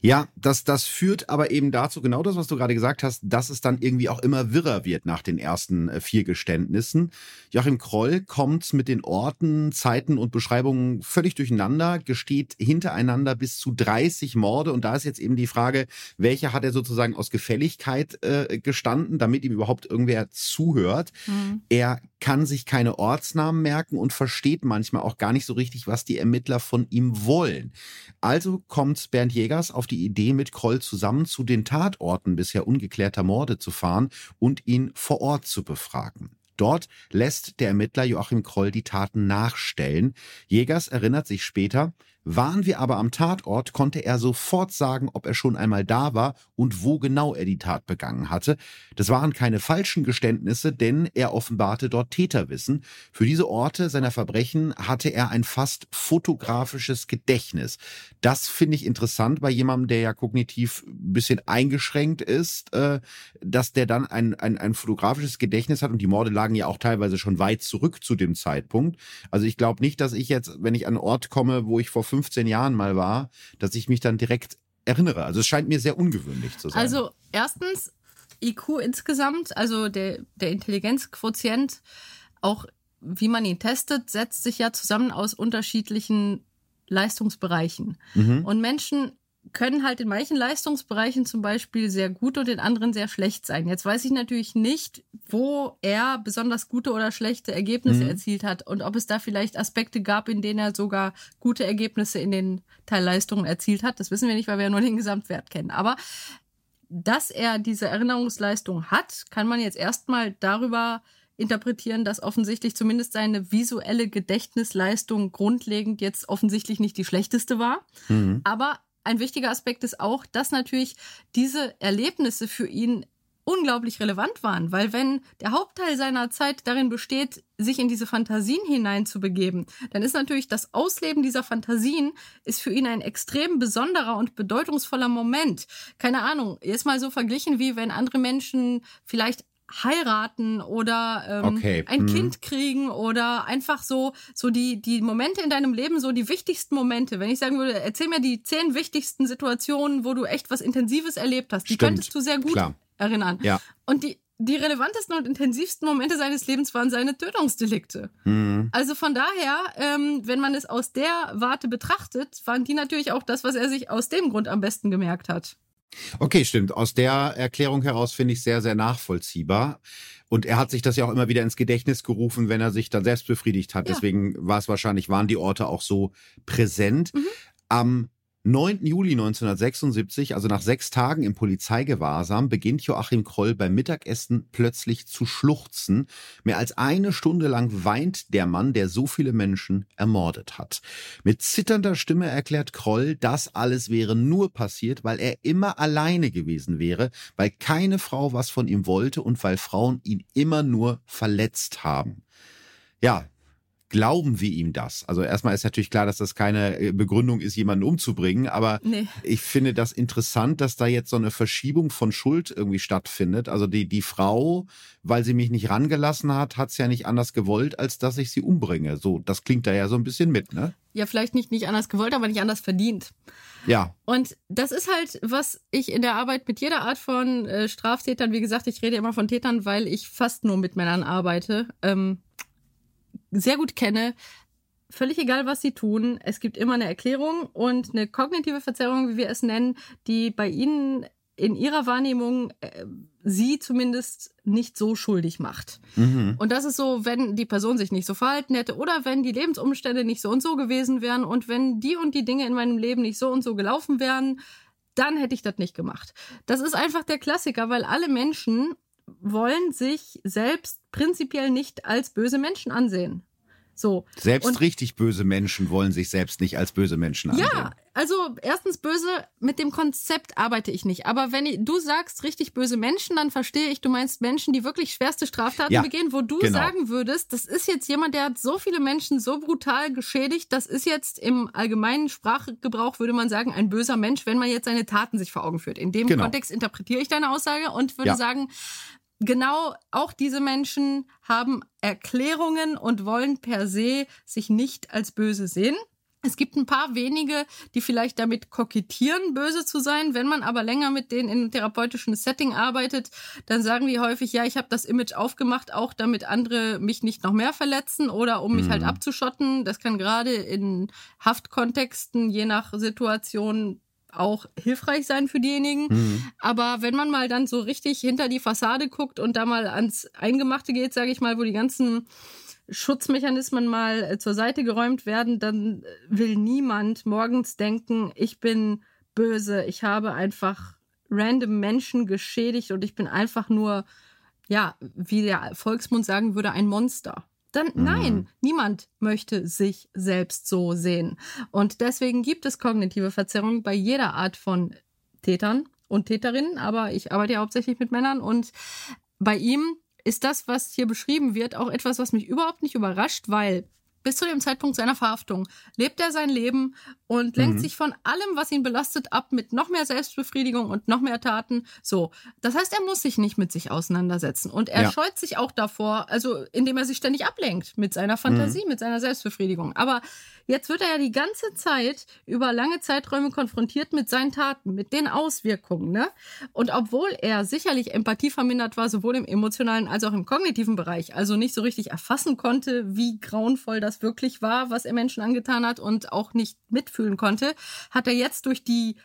Ja, das, das führt aber eben dazu, genau das, was du gerade gesagt hast, dass es dann irgendwie auch immer wirrer wird nach den ersten äh, vier Geständnissen. Joachim Kroll kommt mit den Orten, Zeiten und Beschreibungen völlig durcheinander, gesteht hintereinander bis zu 30 Morde. Und da ist jetzt eben die Frage, welche hat er sozusagen aus Gefälligkeit äh, gestanden, damit ihm überhaupt irgendwer zuhört. Mhm. Er kann sich keine Ortsnamen merken und versteht manchmal auch gar nicht so richtig, was die Ermittler von ihm wollen. Also kommt Bernd Jägers auf die Idee, mit Kroll zusammen zu den Tatorten bisher ungeklärter Morde zu fahren und ihn vor Ort zu befragen. Dort lässt der Ermittler Joachim Kroll die Taten nachstellen. Jägers erinnert sich später, waren wir aber am Tatort, konnte er sofort sagen, ob er schon einmal da war und wo genau er die Tat begangen hatte. Das waren keine falschen Geständnisse, denn er offenbarte dort Täterwissen. Für diese Orte seiner Verbrechen hatte er ein fast fotografisches Gedächtnis. Das finde ich interessant bei jemandem, der ja kognitiv ein bisschen eingeschränkt ist, äh, dass der dann ein, ein, ein fotografisches Gedächtnis hat und die Morde lagen ja auch teilweise schon weit zurück zu dem Zeitpunkt. Also ich glaube nicht, dass ich jetzt, wenn ich an einen Ort komme, wo ich vor 15 Jahren mal war, dass ich mich dann direkt erinnere. Also es scheint mir sehr ungewöhnlich zu sein. Also erstens IQ insgesamt, also der, der Intelligenzquotient, auch wie man ihn testet, setzt sich ja zusammen aus unterschiedlichen Leistungsbereichen. Mhm. Und Menschen können halt in manchen Leistungsbereichen zum Beispiel sehr gut und in anderen sehr schlecht sein. Jetzt weiß ich natürlich nicht, wo er besonders gute oder schlechte Ergebnisse mhm. erzielt hat und ob es da vielleicht Aspekte gab, in denen er sogar gute Ergebnisse in den Teilleistungen erzielt hat. Das wissen wir nicht, weil wir ja nur den Gesamtwert kennen. Aber dass er diese Erinnerungsleistung hat, kann man jetzt erstmal darüber interpretieren, dass offensichtlich zumindest seine visuelle Gedächtnisleistung grundlegend jetzt offensichtlich nicht die schlechteste war. Mhm. Aber ein wichtiger Aspekt ist auch, dass natürlich diese Erlebnisse für ihn unglaublich relevant waren, weil wenn der Hauptteil seiner Zeit darin besteht, sich in diese Fantasien hineinzubegeben, dann ist natürlich das Ausleben dieser Fantasien ist für ihn ein extrem besonderer und bedeutungsvoller Moment. Keine Ahnung, jetzt mal so verglichen wie wenn andere Menschen vielleicht heiraten oder ähm, okay. ein mhm. Kind kriegen oder einfach so so die die Momente in deinem Leben so die wichtigsten Momente wenn ich sagen würde erzähl mir die zehn wichtigsten Situationen wo du echt was Intensives erlebt hast die Stimmt. könntest du sehr gut Klar. erinnern ja. und die die relevantesten und intensivsten Momente seines Lebens waren seine Tötungsdelikte. Mhm. Also von daher, ähm, wenn man es aus der Warte betrachtet, waren die natürlich auch das, was er sich aus dem Grund am besten gemerkt hat. Okay, stimmt. Aus der Erklärung heraus finde ich sehr, sehr nachvollziehbar. Und er hat sich das ja auch immer wieder ins Gedächtnis gerufen, wenn er sich dann selbst befriedigt hat. Ja. Deswegen war es wahrscheinlich, waren die Orte auch so präsent. Mhm. Am 9. Juli 1976, also nach sechs Tagen im Polizeigewahrsam, beginnt Joachim Kroll beim Mittagessen plötzlich zu schluchzen. Mehr als eine Stunde lang weint der Mann, der so viele Menschen ermordet hat. Mit zitternder Stimme erklärt Kroll, das alles wäre nur passiert, weil er immer alleine gewesen wäre, weil keine Frau was von ihm wollte und weil Frauen ihn immer nur verletzt haben. Ja, glauben wir ihm das? Also erstmal ist natürlich klar, dass das keine äh, Begründung ist, jemanden umzubringen, aber nee. ich finde das interessant, dass da jetzt so eine Verschiebung von Schuld irgendwie stattfindet. Also die, die Frau, weil sie mich nicht rangelassen hat, hat es ja nicht anders gewollt, als dass ich sie umbringe. So, das klingt da ja so ein bisschen mit, ne? Ja, vielleicht nicht, nicht anders gewollt, aber nicht anders verdient. Ja. Und das ist halt, was ich in der Arbeit mit jeder Art von äh, Straftätern, wie gesagt, ich rede immer von Tätern, weil ich fast nur mit Männern arbeite. Ähm, sehr gut kenne, völlig egal, was sie tun, es gibt immer eine Erklärung und eine kognitive Verzerrung, wie wir es nennen, die bei ihnen in ihrer Wahrnehmung äh, sie zumindest nicht so schuldig macht. Mhm. Und das ist so, wenn die Person sich nicht so verhalten hätte oder wenn die Lebensumstände nicht so und so gewesen wären und wenn die und die Dinge in meinem Leben nicht so und so gelaufen wären, dann hätte ich das nicht gemacht. Das ist einfach der Klassiker, weil alle Menschen wollen sich selbst prinzipiell nicht als böse Menschen ansehen. So. Selbst und, richtig böse Menschen wollen sich selbst nicht als böse Menschen ansehen. Ja, also erstens böse, mit dem Konzept arbeite ich nicht. Aber wenn ich, du sagst richtig böse Menschen, dann verstehe ich, du meinst Menschen, die wirklich schwerste Straftaten ja, begehen, wo du genau. sagen würdest, das ist jetzt jemand, der hat so viele Menschen so brutal geschädigt, das ist jetzt im allgemeinen Sprachgebrauch, würde man sagen, ein böser Mensch, wenn man jetzt seine Taten sich vor Augen führt. In dem genau. Kontext interpretiere ich deine Aussage und würde ja. sagen, genau auch diese Menschen haben Erklärungen und wollen per se sich nicht als böse sehen. Es gibt ein paar wenige, die vielleicht damit kokettieren, böse zu sein. Wenn man aber länger mit denen in einem therapeutischen Setting arbeitet, dann sagen die häufig, ja, ich habe das Image aufgemacht, auch damit andere mich nicht noch mehr verletzen oder um mich halt mhm. halt abzuschotten. Das kann gerade in Haftkontexten, je nach Situation, auch hilfreich sein für diejenigen. Mhm. Aber wenn man mal dann so richtig hinter die Fassade guckt und da mal ans Eingemachte geht, sage ich mal, wo die ganzen Schutzmechanismen mal äh, zur Seite geräumt werden, dann will niemand morgens denken, ich bin böse, ich habe einfach random Menschen geschädigt und ich bin einfach nur, ja, wie der Volksmund sagen würde, ein Monster. Dann mhm. nein, niemand möchte sich selbst so sehen. Und deswegen gibt es kognitive Verzerrungen bei jeder Art von Tätern und Täterinnen, aber ich arbeite ja hauptsächlich mit Männern und bei ihm ist das, was hier beschrieben wird, auch etwas, was mich überhaupt nicht überrascht, weil bis zu dem Zeitpunkt seiner Verhaftung lebt er sein Leben und lenkt mhm. sich von allem, was ihn belastet, ab mit noch mehr Selbstbefriedigung und noch mehr Taten. So. Das heißt, er muss sich nicht mit sich auseinandersetzen. Und er ja. scheut sich auch davor, also indem er sich ständig ablenkt mit seiner Fantasie, mhm. mit seiner Selbstbefriedigung. Aber jetzt wird er ja die ganze Zeit über lange Zeiträume konfrontiert mit seinen Taten, mit den Auswirkungen. Ne? Und obwohl er sicherlich Empathie vermindert war, sowohl im emotionalen als auch im kognitiven Bereich, also nicht so richtig erfassen konnte, wie grauenvoll das wirklich war, was er Menschen angetan hat und auch nicht mitfühlen konnte, hat er jetzt durch die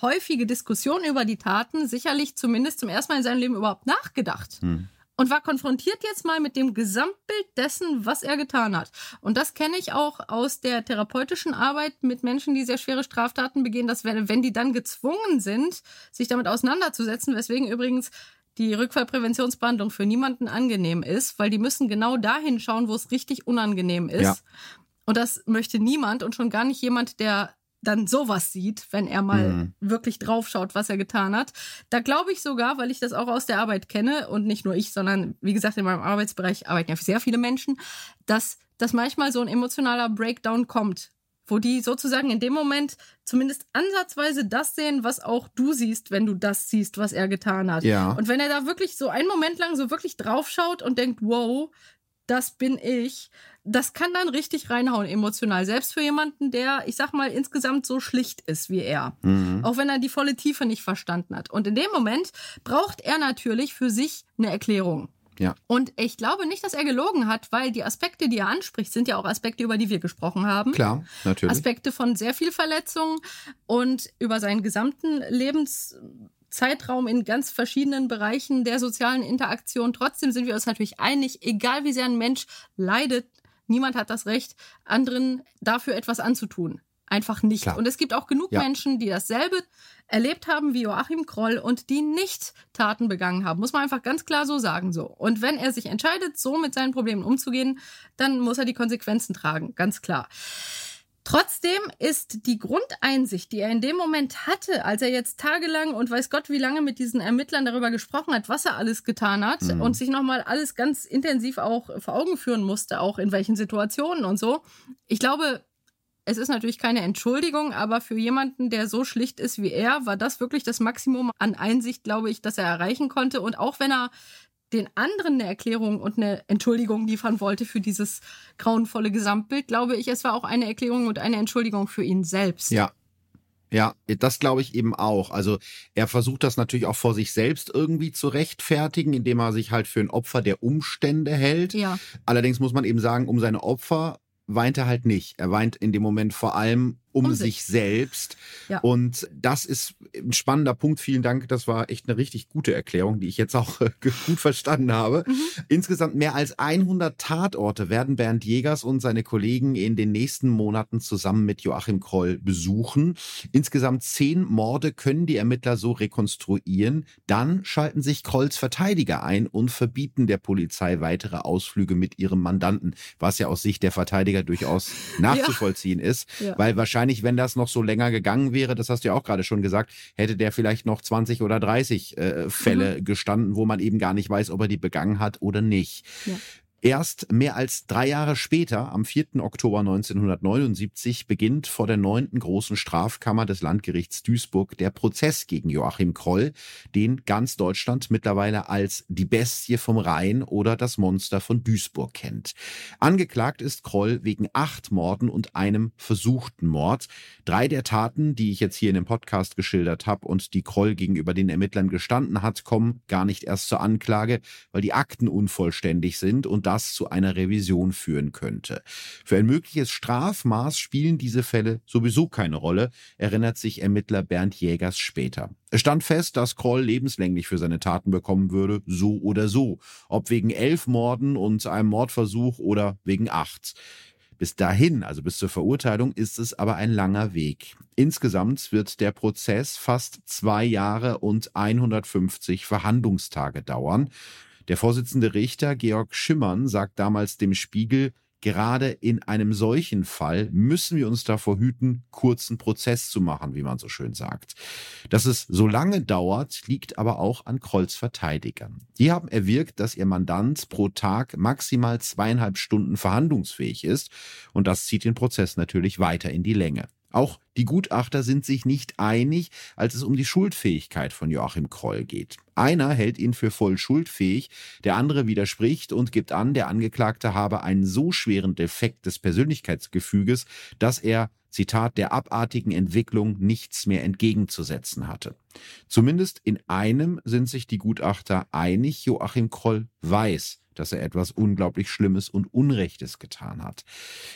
häufige Diskussion über die Taten sicherlich zumindest zum ersten Mal in seinem Leben überhaupt nachgedacht. Hm und war konfrontiert jetzt mal mit dem Gesamtbild dessen, was er getan hat. Und das kenne ich auch aus der therapeutischen Arbeit mit Menschen, die sehr schwere Straftaten begehen, dass wenn, wenn die dann gezwungen sind, sich damit auseinanderzusetzen, weswegen übrigens die Rückfallpräventionsbehandlung für niemanden angenehm ist, weil die müssen genau dahin schauen, wo es richtig unangenehm ist. Ja. Und das möchte niemand und schon gar nicht jemand, der dann sowas sieht, wenn er mal mhm. wirklich draufschaut, was er getan hat. Da glaube ich sogar, weil ich das auch aus der Arbeit kenne und nicht nur ich, sondern wie gesagt, in meinem Arbeitsbereich arbeiten ja sehr viele Menschen, dass, dass manchmal so ein emotionaler Breakdown kommt, wo die sozusagen in dem Moment zumindest ansatzweise das sehen, was auch du siehst, wenn du das siehst, was er getan hat. Ja. Und wenn er da wirklich so einen Moment lang so wirklich draufschaut und denkt, wow, das bin ich, das kann dann richtig reinhauen emotional. Selbst für jemanden, der, ich sag mal, insgesamt so schlicht ist wie er. Mhm. Auch wenn er die volle Tiefe nicht verstanden hat. Und in dem Moment braucht er natürlich für sich eine Erklärung. Ja. Und ich glaube nicht, dass er gelogen hat, weil die Aspekte, die er anspricht, sind ja auch Aspekte, über die wir gesprochen haben. Klar, natürlich. Aspekte von sehr viel Verletzung und über seinen gesamten Lebens Zeitraum in ganz verschiedenen Bereichen der sozialen Interaktion. Trotzdem sind wir uns natürlich einig, egal wie sehr ein Mensch leidet, niemand hat das Recht, anderen dafür etwas anzutun. einfach nicht. Klar. Und es gibt auch genug ja. Menschen, die dasselbe erlebt haben wie Joachim Kroll und die nicht Taten begangen haben. Muss man einfach ganz klar so sagen so. Und wenn er sich entscheidet, so mit seinen Problemen umzugehen, dann muss er die Konsequenzen tragen, ganz klar. Trotzdem ist die Grundeinsicht, die er in dem Moment hatte, als er jetzt tagelang und weiß Gott wie lange mit diesen Ermittlern darüber gesprochen hat, was er alles getan hat mhm. und sich nochmal alles ganz intensiv auch vor Augen führen musste, auch in welchen Situationen und so. Ich glaube, es ist natürlich keine Entschuldigung, aber für jemanden, der so schlicht ist wie er, war das wirklich das Maximum an Einsicht, glaube ich, das er erreichen konnte. Und auch wenn er den anderen eine Erklärung und eine Entschuldigung liefern wollte für dieses grauenvolle Gesamtbild, glaube ich, es war auch eine Erklärung und eine Entschuldigung für ihn selbst. Ja, ja, das glaube ich eben auch. Also er versucht das natürlich auch vor sich selbst irgendwie zu rechtfertigen, indem er sich halt für ein Opfer der Umstände hält. Ja. Allerdings muss man eben sagen, um seine Opfer weint er halt nicht. Er weint in dem Moment vor allem um, um sich. sich. selbst. Ja. Und das ist ein spannender Punkt. Vielen Dank. Das war echt eine richtig gute Erklärung, die ich jetzt auch äh, gut verstanden habe. Mhm. Insgesamt mehr als 100 Tatorte werden Bernd Jägers und seine Kollegen in den nächsten Monaten zusammen mit Joachim Kroll besuchen. Insgesamt zehn Morde können die Ermittler so rekonstruieren. Dann schalten sich Krolls Verteidiger ein und verbieten der Polizei weitere Ausflüge mit ihrem Mandanten, was ja aus Sicht der Verteidiger durchaus nachzuvollziehen ja. ist, ja. weil wahrscheinlich wahrscheinlich, wenn das noch so länger gegangen wäre, das hast du ja auch gerade schon gesagt, hätte der vielleicht noch 20 oder 30 äh, Fälle mhm. gestanden, wo man eben gar nicht weiß, ob er die begangen hat oder nicht. Ja. Erst mehr als drei Jahre später, am 4. Oktober 1979, beginnt vor der neunten großen Strafkammer des Landgerichts Duisburg der Prozess gegen Joachim Kroll, den ganz Deutschland mittlerweile als die Bestie vom Rhein oder das Monster von Duisburg kennt. Angeklagt ist Kroll wegen acht Morden und einem versuchten Mord. Drei der Taten, die ich jetzt hier in dem Podcast geschildert habe und die Kroll gegenüber den Ermittlern gestanden hat, kommen gar nicht erst zur Anklage, weil die Akten unvollständig sind und das zu einer Revision führen könnte. Für ein mögliches Strafmaß spielen diese Fälle sowieso keine Rolle, erinnert sich Ermittler Bernd Jägers später. Es stand fest, dass Kroll lebenslänglich für seine Taten bekommen würde, so oder so, ob wegen elf Morden und einem Mordversuch oder wegen acht. Bis dahin, also bis zur Verurteilung, ist es aber ein langer Weg. Insgesamt wird der Prozess fast zwei Jahre und 150 Verhandlungstage dauern. Der Vorsitzende Richter Georg Schimmern sagt damals dem Spiegel, gerade in einem solchen Fall müssen wir uns davor hüten, kurzen Prozess zu machen, wie man so schön sagt. Dass es so lange dauert, liegt aber auch an Krolls Verteidigern. Die haben erwirkt, dass ihr Mandant pro Tag maximal zweieinhalb Stunden verhandlungsfähig ist und das zieht den Prozess natürlich weiter in die Länge. Auch die Gutachter sind sich nicht einig, als es um die Schuldfähigkeit von Joachim Kroll geht. Einer hält ihn für voll schuldfähig, der andere widerspricht und gibt an, der Angeklagte habe einen so schweren Defekt des Persönlichkeitsgefüges, dass er Zitat, der abartigen Entwicklung nichts mehr entgegenzusetzen hatte. Zumindest in einem sind sich die Gutachter einig, Joachim Kroll weiß, dass er etwas unglaublich Schlimmes und Unrechtes getan hat.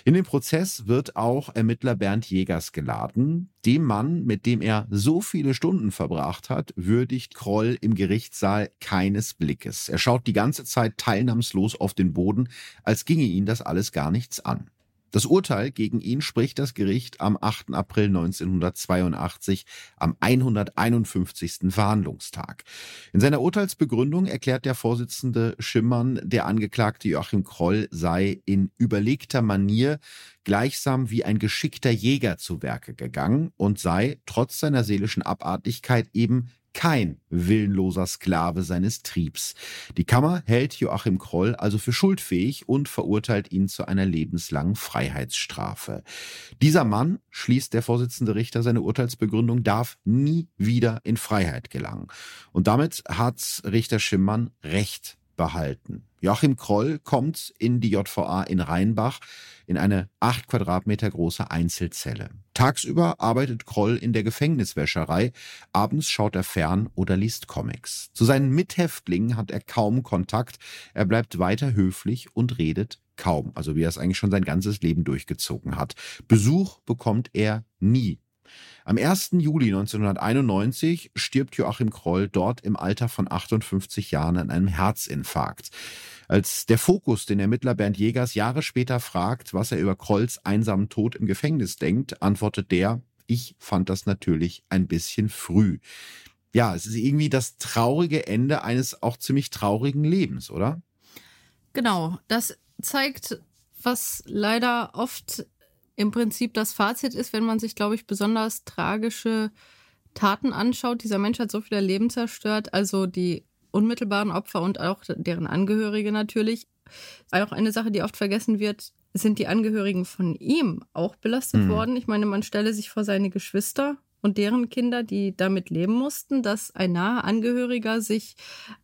In dem Prozess wird auch Ermittler Bernd Jägers geladen. Dem Mann, mit dem er so viele Stunden verbracht hat, würdigt Kroll im Gerichtssaal keines Blickes. Er schaut die ganze Zeit teilnahmslos auf den Boden, als ginge ihn das alles gar nichts an. Das Urteil gegen ihn spricht das Gericht am 8. April 1982 am 151. Verhandlungstag. In seiner Urteilsbegründung erklärt der Vorsitzende Schimmern, der Angeklagte Joachim Kroll sei in überlegter Manier gleichsam wie ein geschickter Jäger zu Werke gegangen und sei trotz seiner seelischen Abartigkeit eben kein willenloser Sklave seines Triebs. Die Kammer hält Joachim Kroll also für schuldfähig und verurteilt ihn zu einer lebenslangen Freiheitsstrafe. Dieser Mann, schließt der Vorsitzende Richter seine Urteilsbegründung, darf nie wieder in Freiheit gelangen. Und damit hat Richter Schimmern Recht behalten. Joachim Kroll kommt in die JVA in Rheinbach in eine acht Quadratmeter große Einzelzelle. Tagsüber arbeitet Kroll in der Gefängniswäscherei, abends schaut er fern oder liest Comics. Zu seinen Mithäftlingen hat er kaum Kontakt, er bleibt weiter höflich und redet kaum, also wie er es eigentlich schon sein ganzes Leben durchgezogen hat. Besuch bekommt er nie. Am 1. Juli 1991 stirbt Joachim Kroll dort im Alter von 58 Jahren an einem Herzinfarkt. Als der Fokus den Ermittler Bernd Jägers Jahre später fragt, was er über Krolls einsamen Tod im Gefängnis denkt, antwortet der, ich fand das natürlich ein bisschen früh. Ja, es ist irgendwie das traurige Ende eines auch ziemlich traurigen Lebens, oder? Genau, das zeigt, was leider oft im Prinzip das Fazit ist, wenn man sich, glaube ich, besonders tragische Taten anschaut. Dieser Mensch hat so viele Leben zerstört, also die unmittelbaren Opfer und auch deren Angehörige natürlich. Auch eine Sache, die oft vergessen wird, sind die Angehörigen von ihm auch belastet mhm. worden. Ich meine, man stelle sich vor seine Geschwister und deren Kinder, die damit leben mussten, dass ein naher Angehöriger sich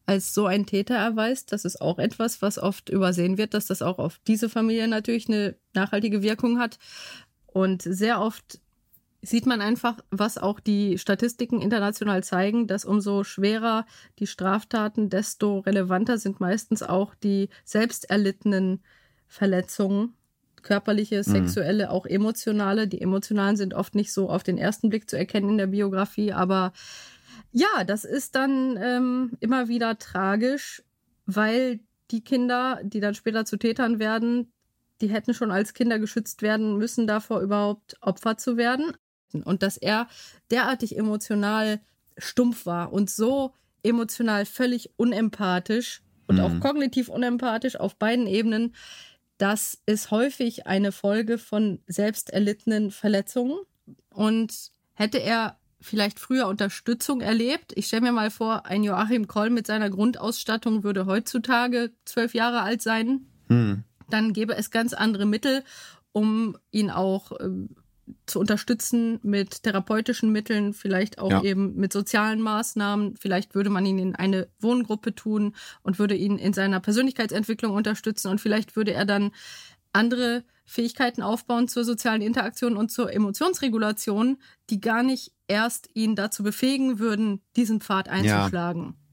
als so ein Täter erweist. Das ist auch etwas, was oft übersehen wird, dass das auch auf diese Familie natürlich eine nachhaltige Wirkung hat. Und sehr oft sieht man einfach, was auch die Statistiken international zeigen, dass umso schwerer die Straftaten, desto relevanter sind meistens auch die selbst erlittenen Verletzungen körperliche, mhm. sexuelle, mhm. auch emotionale. Die emotionalen sind oft nicht so auf den ersten Blick zu erkennen in der Biografie, aber ja, das ist dann ähm, immer wieder tragisch, weil die Kinder, die dann später zu Tätern werden, die hätten schon als Kinder geschützt werden müssen, davor überhaupt Opfer zu werden. Und dass er derartig emotional stumpf war und so emotional völlig unempathisch und mhm. auch kognitiv unempathisch auf beiden Ebenen, das ist häufig eine Folge von selbst erlittenen Verletzungen. Und hätte er vielleicht früher Unterstützung erlebt, ich stelle mir mal vor, ein Joachim Koll mit seiner Grundausstattung würde heutzutage zwölf Jahre alt sein, hm. dann gäbe es ganz andere Mittel, um ihn auch ähm, zu unterstützen mit therapeutischen Mitteln, vielleicht auch ja. eben mit sozialen Maßnahmen. Vielleicht würde man ihn in eine Wohngruppe tun und würde ihn in seiner Persönlichkeitsentwicklung unterstützen und vielleicht würde er dann andere Fähigkeiten aufbauen zur sozialen Interaktion und zur Emotionsregulation, die gar nicht erst ihn dazu befähigen würden, diesen Pfad einzuschlagen. Ja.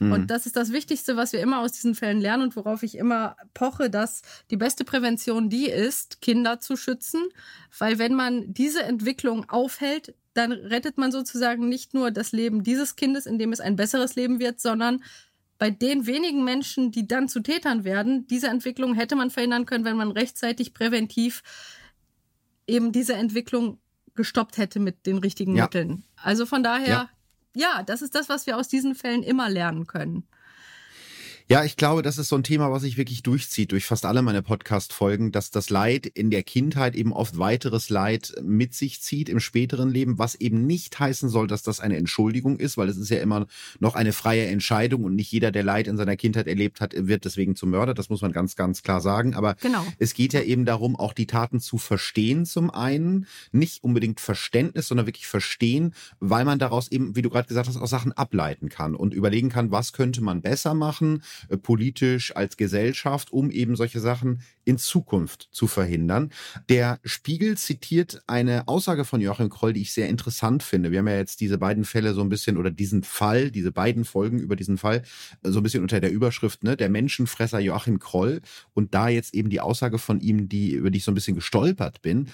Mhm. Und das ist das Wichtigste, was wir immer aus diesen Fällen lernen und worauf ich immer poche, dass die beste Prävention die ist, Kinder zu schützen. Weil wenn man diese Entwicklung aufhält, dann rettet man sozusagen nicht nur das Leben dieses Kindes, in dem es ein besseres Leben wird, sondern bei den wenigen Menschen, die dann zu Tätern werden, diese Entwicklung hätte man verhindern können, wenn man rechtzeitig präventiv eben diese Entwicklung gestoppt hätte mit den richtigen ja. Mitteln. Also von daher, ja ja, das ist das, was wir aus diesen Fällen immer lernen können. Ja, ich glaube, das ist so ein Thema, was sich wirklich durchzieht durch fast alle meine Podcast-Folgen, dass das Leid in der Kindheit eben oft weiteres Leid mit sich zieht im späteren Leben, was eben nicht heißen soll, dass das eine Entschuldigung ist, weil es ist ja immer noch eine freie Entscheidung und nicht jeder, der Leid in seiner Kindheit erlebt hat, wird deswegen zum Mörder. Das muss man ganz, ganz klar sagen. Aber genau. es geht ja eben darum, auch die Taten zu verstehen zum einen. Nicht unbedingt Verständnis, sondern wirklich verstehen, weil man daraus eben, wie du gerade gesagt hast, auch Sachen ableiten kann und überlegen kann, was könnte man besser machen äh, politisch, als Gesellschaft, um eben solche Sachen in Zukunft zu verhindern. Der Spiegel zitiert eine Aussage von Joachim Kroll, die ich sehr interessant finde. Wir haben ja jetzt diese beiden Fälle so ein bisschen oder diesen Fall, diese beiden Folgen über diesen Fall so ein bisschen unter der Überschrift, ne, der Menschenfresser Joachim Kroll und da jetzt eben die Aussage von ihm, die über die ich so ein bisschen gestolpert bin.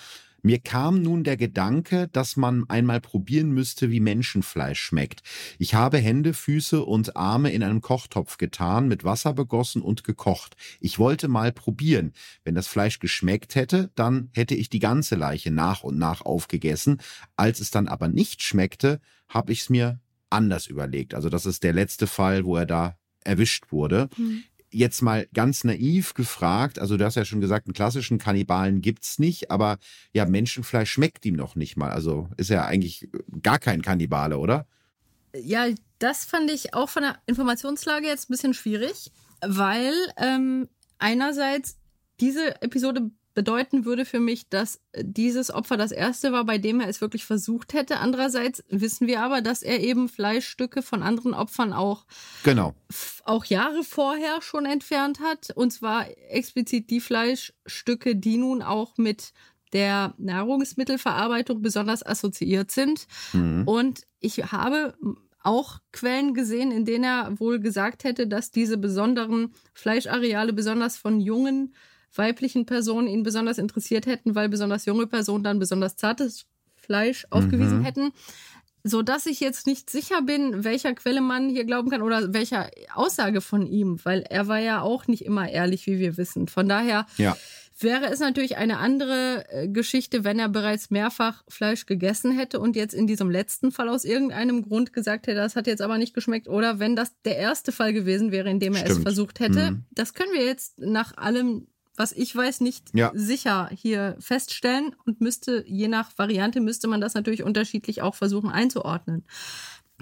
Mir kam nun der Gedanke, dass man einmal probieren müsste, wie Menschenfleisch schmeckt. Ich habe Hände, Füße und Arme in einem Kochtopf getan, mit Wasser begossen und gekocht. Ich wollte mal probieren. Wenn das Fleisch geschmeckt hätte, dann hätte ich die ganze Leiche nach und nach aufgegessen. Als es dann aber nicht schmeckte, habe ich es mir anders überlegt. Also das ist der letzte Fall, wo er da erwischt wurde. Mhm jetzt mal ganz naiv gefragt, also du hast ja schon gesagt, einen klassischen Kannibalen gibt's nicht, aber ja, Menschenfleisch schmeckt ihm noch nicht mal. Also ist er eigentlich gar kein Kannibale, oder? Ja, das fand ich auch von der Informationslage jetzt ein bisschen schwierig, weil ähm, einerseits diese Episode bedeuten würde für mich, dass dieses Opfer das erste war, bei dem er es wirklich versucht hätte. Andererseits wissen wir aber, dass er eben Fleischstücke von anderen Opfern auch, genau. auch Jahre vorher schon entfernt hat. Und zwar explizit die Fleischstücke, die nun auch mit der Nahrungsmittelverarbeitung besonders assoziiert sind. Mhm. Und ich habe auch Quellen gesehen, in denen er wohl gesagt hätte, dass diese besonderen Fleischareale besonders von jungen weiblichen Personen ihn besonders interessiert hätten, weil besonders junge Personen dann besonders zartes Fleisch aufgewiesen mhm. hätten so dass ich jetzt nicht sicher bin, welcher Quelle man hier glauben kann oder welcher Aussage von ihm, weil er war ja auch nicht immer ehrlich, wie wir wissen. Von daher ja. wäre es natürlich eine andere äh, Geschichte, wenn er bereits mehrfach Fleisch gegessen hätte und jetzt in diesem letzten Fall aus irgendeinem Grund gesagt hätte, das hat jetzt aber nicht geschmeckt oder wenn das der erste Fall gewesen wäre, in dem er Stimmt. es versucht hätte. Mhm. Das können wir jetzt nach allem was ich weiß, nicht ja. sicher hier feststellen und müsste, je nach Variante, müsste man das natürlich unterschiedlich auch versuchen einzuordnen.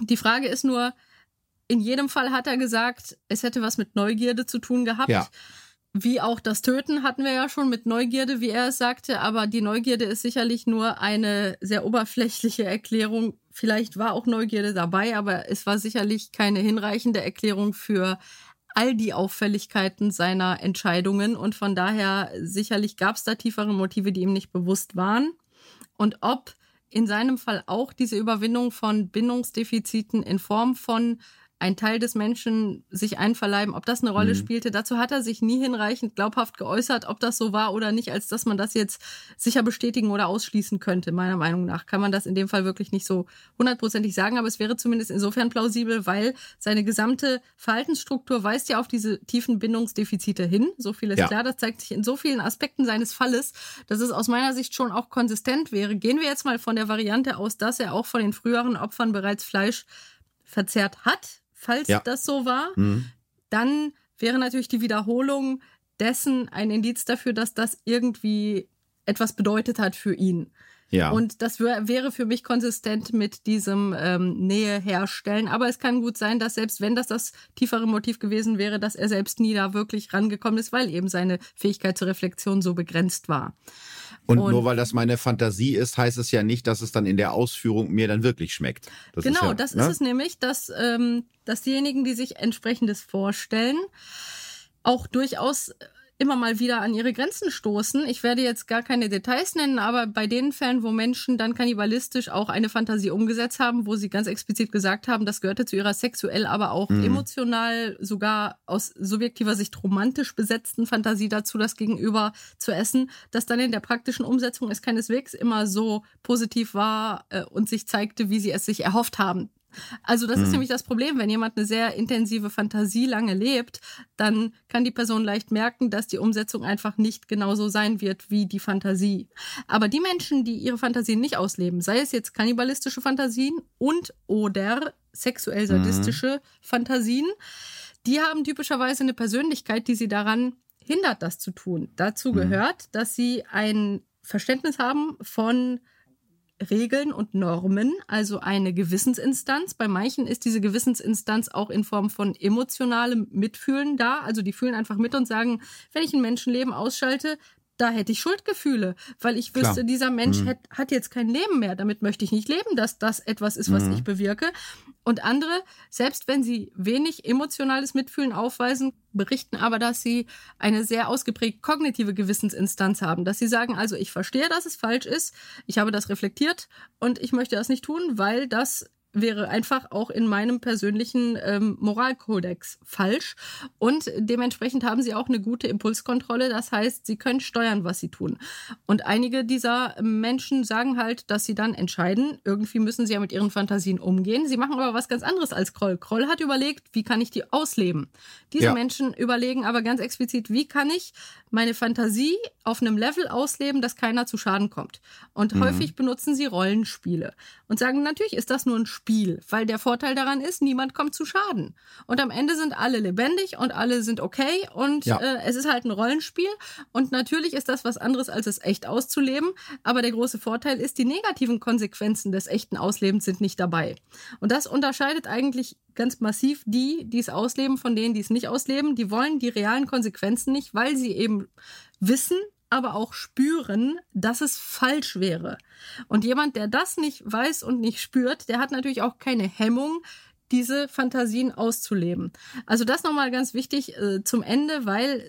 Die Frage ist nur, in jedem Fall hat er gesagt, es hätte was mit Neugierde zu tun gehabt. Ja. Wie auch das Töten hatten wir ja schon mit Neugierde, wie er es sagte, aber die Neugierde ist sicherlich nur eine sehr oberflächliche Erklärung. Vielleicht war auch Neugierde dabei, aber es war sicherlich keine hinreichende Erklärung für all die Auffälligkeiten seiner Entscheidungen und von daher sicherlich gab es da tiefere Motive, die ihm nicht bewusst waren. Und ob in seinem Fall auch diese Überwindung von Bindungsdefiziten in Form von ein Teil des Menschen sich einverleiben, ob das eine Rolle mhm. spielte. Dazu hat er sich nie hinreichend glaubhaft geäußert, ob das so war oder nicht, als dass man das jetzt sicher bestätigen oder ausschließen könnte. Meiner Meinung nach kann man das in dem Fall wirklich nicht so hundertprozentig sagen, aber es wäre zumindest insofern plausibel, weil seine gesamte Verhaltensstruktur weist ja auf diese tiefen Bindungsdefizite hin. So viel ist ja. klar. Das zeigt sich in so vielen Aspekten seines Falles, dass es aus meiner Sicht schon auch konsistent wäre. Gehen wir jetzt mal von der Variante aus, dass er auch von den früheren Opfern bereits Fleisch verzehrt hat, falls ja. das so war, mhm. dann wäre natürlich die Wiederholung dessen ein Indiz dafür, dass das irgendwie etwas bedeutet hat für ihn. Ja. Und das wäre für mich konsistent mit diesem ähm, Nähe herstellen. Aber es kann gut sein, dass selbst wenn das das tiefere Motiv gewesen wäre, dass er selbst nie da wirklich rangekommen ist, weil eben seine Fähigkeit zur Reflexion so begrenzt war. Und, und, nur weil das meine Fantasie ist, heißt es ja nicht, dass es dann in der Ausführung mir dann wirklich schmeckt. Das genau, ist ja, das ne? ist es nämlich, dass, ähm, dass diejenigen, die sich entsprechendes vorstellen, auch durchaus immer mal wieder an ihre Grenzen stoßen. Ich werde jetzt gar keine Details nennen, aber bei den Fällen, wo Menschen dann kannibalistisch auch eine Fantasie umgesetzt haben, wo sie ganz explizit gesagt haben, das gehörte zu ihrer sexuell, aber auch mhm. emotional, sogar aus subjektiver Sicht romantisch besetzten Fantasie dazu, das Gegenüber zu essen, dass dann in der praktischen Umsetzung es keineswegs immer so positiv war äh, und sich zeigte, wie sie es sich erhofft haben. Also das mhm. ist nämlich das Problem, wenn jemand eine sehr intensive Fantasie lange lebt, dann kann die Person leicht merken, dass die Umsetzung einfach nicht genauso sein wird wie die Fantasie. Aber die Menschen, die ihre Fantasien nicht ausleben, sei es jetzt kannibalistische Fantasien und oder sexuell sadistische mhm. Fantasien, die haben typischerweise eine Persönlichkeit, die sie daran hindert, das zu tun. Dazu mhm. gehört, dass sie ein Verständnis haben von Regeln und Normen, also eine Gewissensinstanz. Bei manchen ist diese Gewissensinstanz auch in Form von emotionalem Mitfühlen da. Also die fühlen einfach mit und sagen, wenn ich ein Menschenleben ausschalte, da hätte ich Schuldgefühle, weil ich wüsste, Klar. dieser Mensch mhm. hat, hat, jetzt kein Leben mehr. Damit möchte ich nicht leben, dass das etwas ist, was mhm. ich bewirke. Und andere, selbst wenn sie wenig emotionales Mitfühlen aufweisen, berichten aber, dass sie eine sehr ausgeprägt kognitive Gewissensinstanz haben. Dass sie sagen, also ich verstehe, dass es falsch ist, ich habe das reflektiert und ich möchte das nicht tun, weil das wäre einfach auch in meinem persönlichen ähm, Moralkodex falsch. Und dementsprechend haben sie auch eine gute Impulskontrolle. Das heißt, sie können steuern, was sie tun. Und einige dieser Menschen sagen halt, dass sie dann entscheiden, irgendwie müssen sie ja mit ihren Fantasien umgehen. Sie machen aber was ganz anderes als Kroll. Kroll hat überlegt, wie kann ich die ausleben? Diese ja. Menschen überlegen aber ganz explizit, wie kann ich meine Fantasie auf einem Level ausleben, dass keiner zu Schaden kommt. Und mhm. häufig benutzen sie Rollenspiele und sagen, natürlich ist das nur ein Spiel, weil der Vorteil daran ist, niemand kommt zu Schaden. Und am Ende sind alle lebendig und alle sind okay und ja. äh, es ist halt ein Rollenspiel. Und natürlich ist das was anderes, als es echt auszuleben. Aber der große Vorteil ist, die negativen Konsequenzen des echten Auslebens sind nicht dabei. Und das unterscheidet eigentlich ganz massiv die, die es ausleben, von denen, die es nicht ausleben. Die wollen die realen Konsequenzen nicht, weil sie eben wissen, aber auch spüren, dass es falsch wäre. Und jemand, der das nicht weiß und nicht spürt, der hat natürlich auch keine Hemmung, diese Fantasien auszuleben. Also das nochmal ganz wichtig äh, zum Ende, weil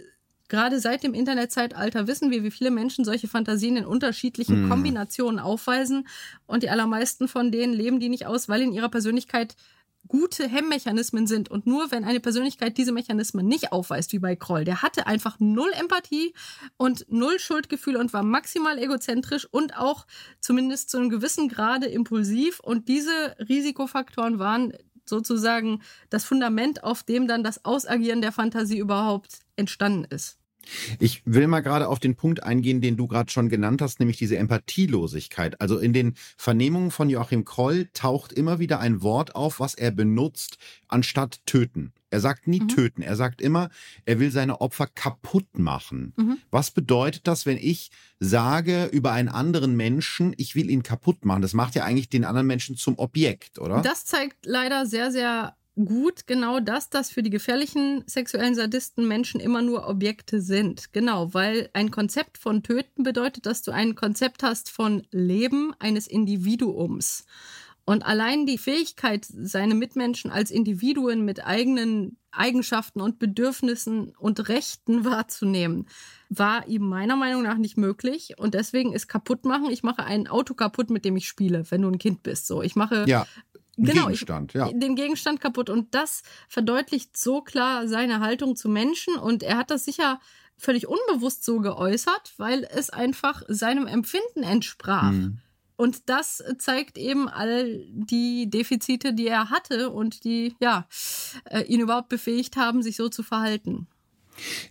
gerade seit dem Internetzeitalter wissen wir, wie viele Menschen solche Fantasien in unterschiedlichen mm. Kombinationen aufweisen. Und die allermeisten von denen leben die nicht aus, weil in ihrer Persönlichkeit gute Hemmmechanismen sind. Und nur wenn eine Persönlichkeit diese Mechanismen nicht aufweist, wie bei Kroll, der hatte einfach null Empathie und null Schuldgefühl und war maximal egozentrisch und auch zumindest zu einem gewissen Grade impulsiv. Und diese Risikofaktoren waren sozusagen das Fundament, auf dem dann das Ausagieren der Fantasie überhaupt entstanden ist. Ich will mal gerade auf den Punkt eingehen, den du gerade schon genannt hast, nämlich diese Empathielosigkeit. Also in den Vernehmungen von Joachim Kroll taucht immer wieder ein Wort auf, was er benutzt, anstatt töten. Er sagt nie mhm. töten. Er sagt immer, er will seine Opfer kaputt machen. Mhm. Was bedeutet das, wenn ich sage über einen anderen Menschen, ich will ihn kaputt machen? Das macht ja eigentlich den anderen Menschen zum Objekt, oder? Das zeigt leider sehr, sehr gut genau das, dass für die gefährlichen sexuellen Sadisten Menschen immer nur Objekte sind. Genau, weil ein Konzept von Töten bedeutet, dass du ein Konzept hast von Leben eines Individuums. Und allein die Fähigkeit, seine Mitmenschen als Individuen mit eigenen Eigenschaften und Bedürfnissen und Rechten wahrzunehmen, war ihm meiner Meinung nach nicht möglich. Und deswegen ist kaputt machen. Ich mache ein Auto kaputt, mit dem ich spiele, wenn du ein Kind bist. So, ich mache ja genau, Gegenstand, ja. Den Gegenstand kaputt. Und das verdeutlicht so klar seine Haltung zu Menschen. Und er hat das sicher völlig unbewusst so geäußert, weil es einfach seinem Empfinden entsprach. Mhm. Und das zeigt eben all die Defizite, die er hatte und die ja äh, ihn überhaupt befähigt haben, sich so zu verhalten.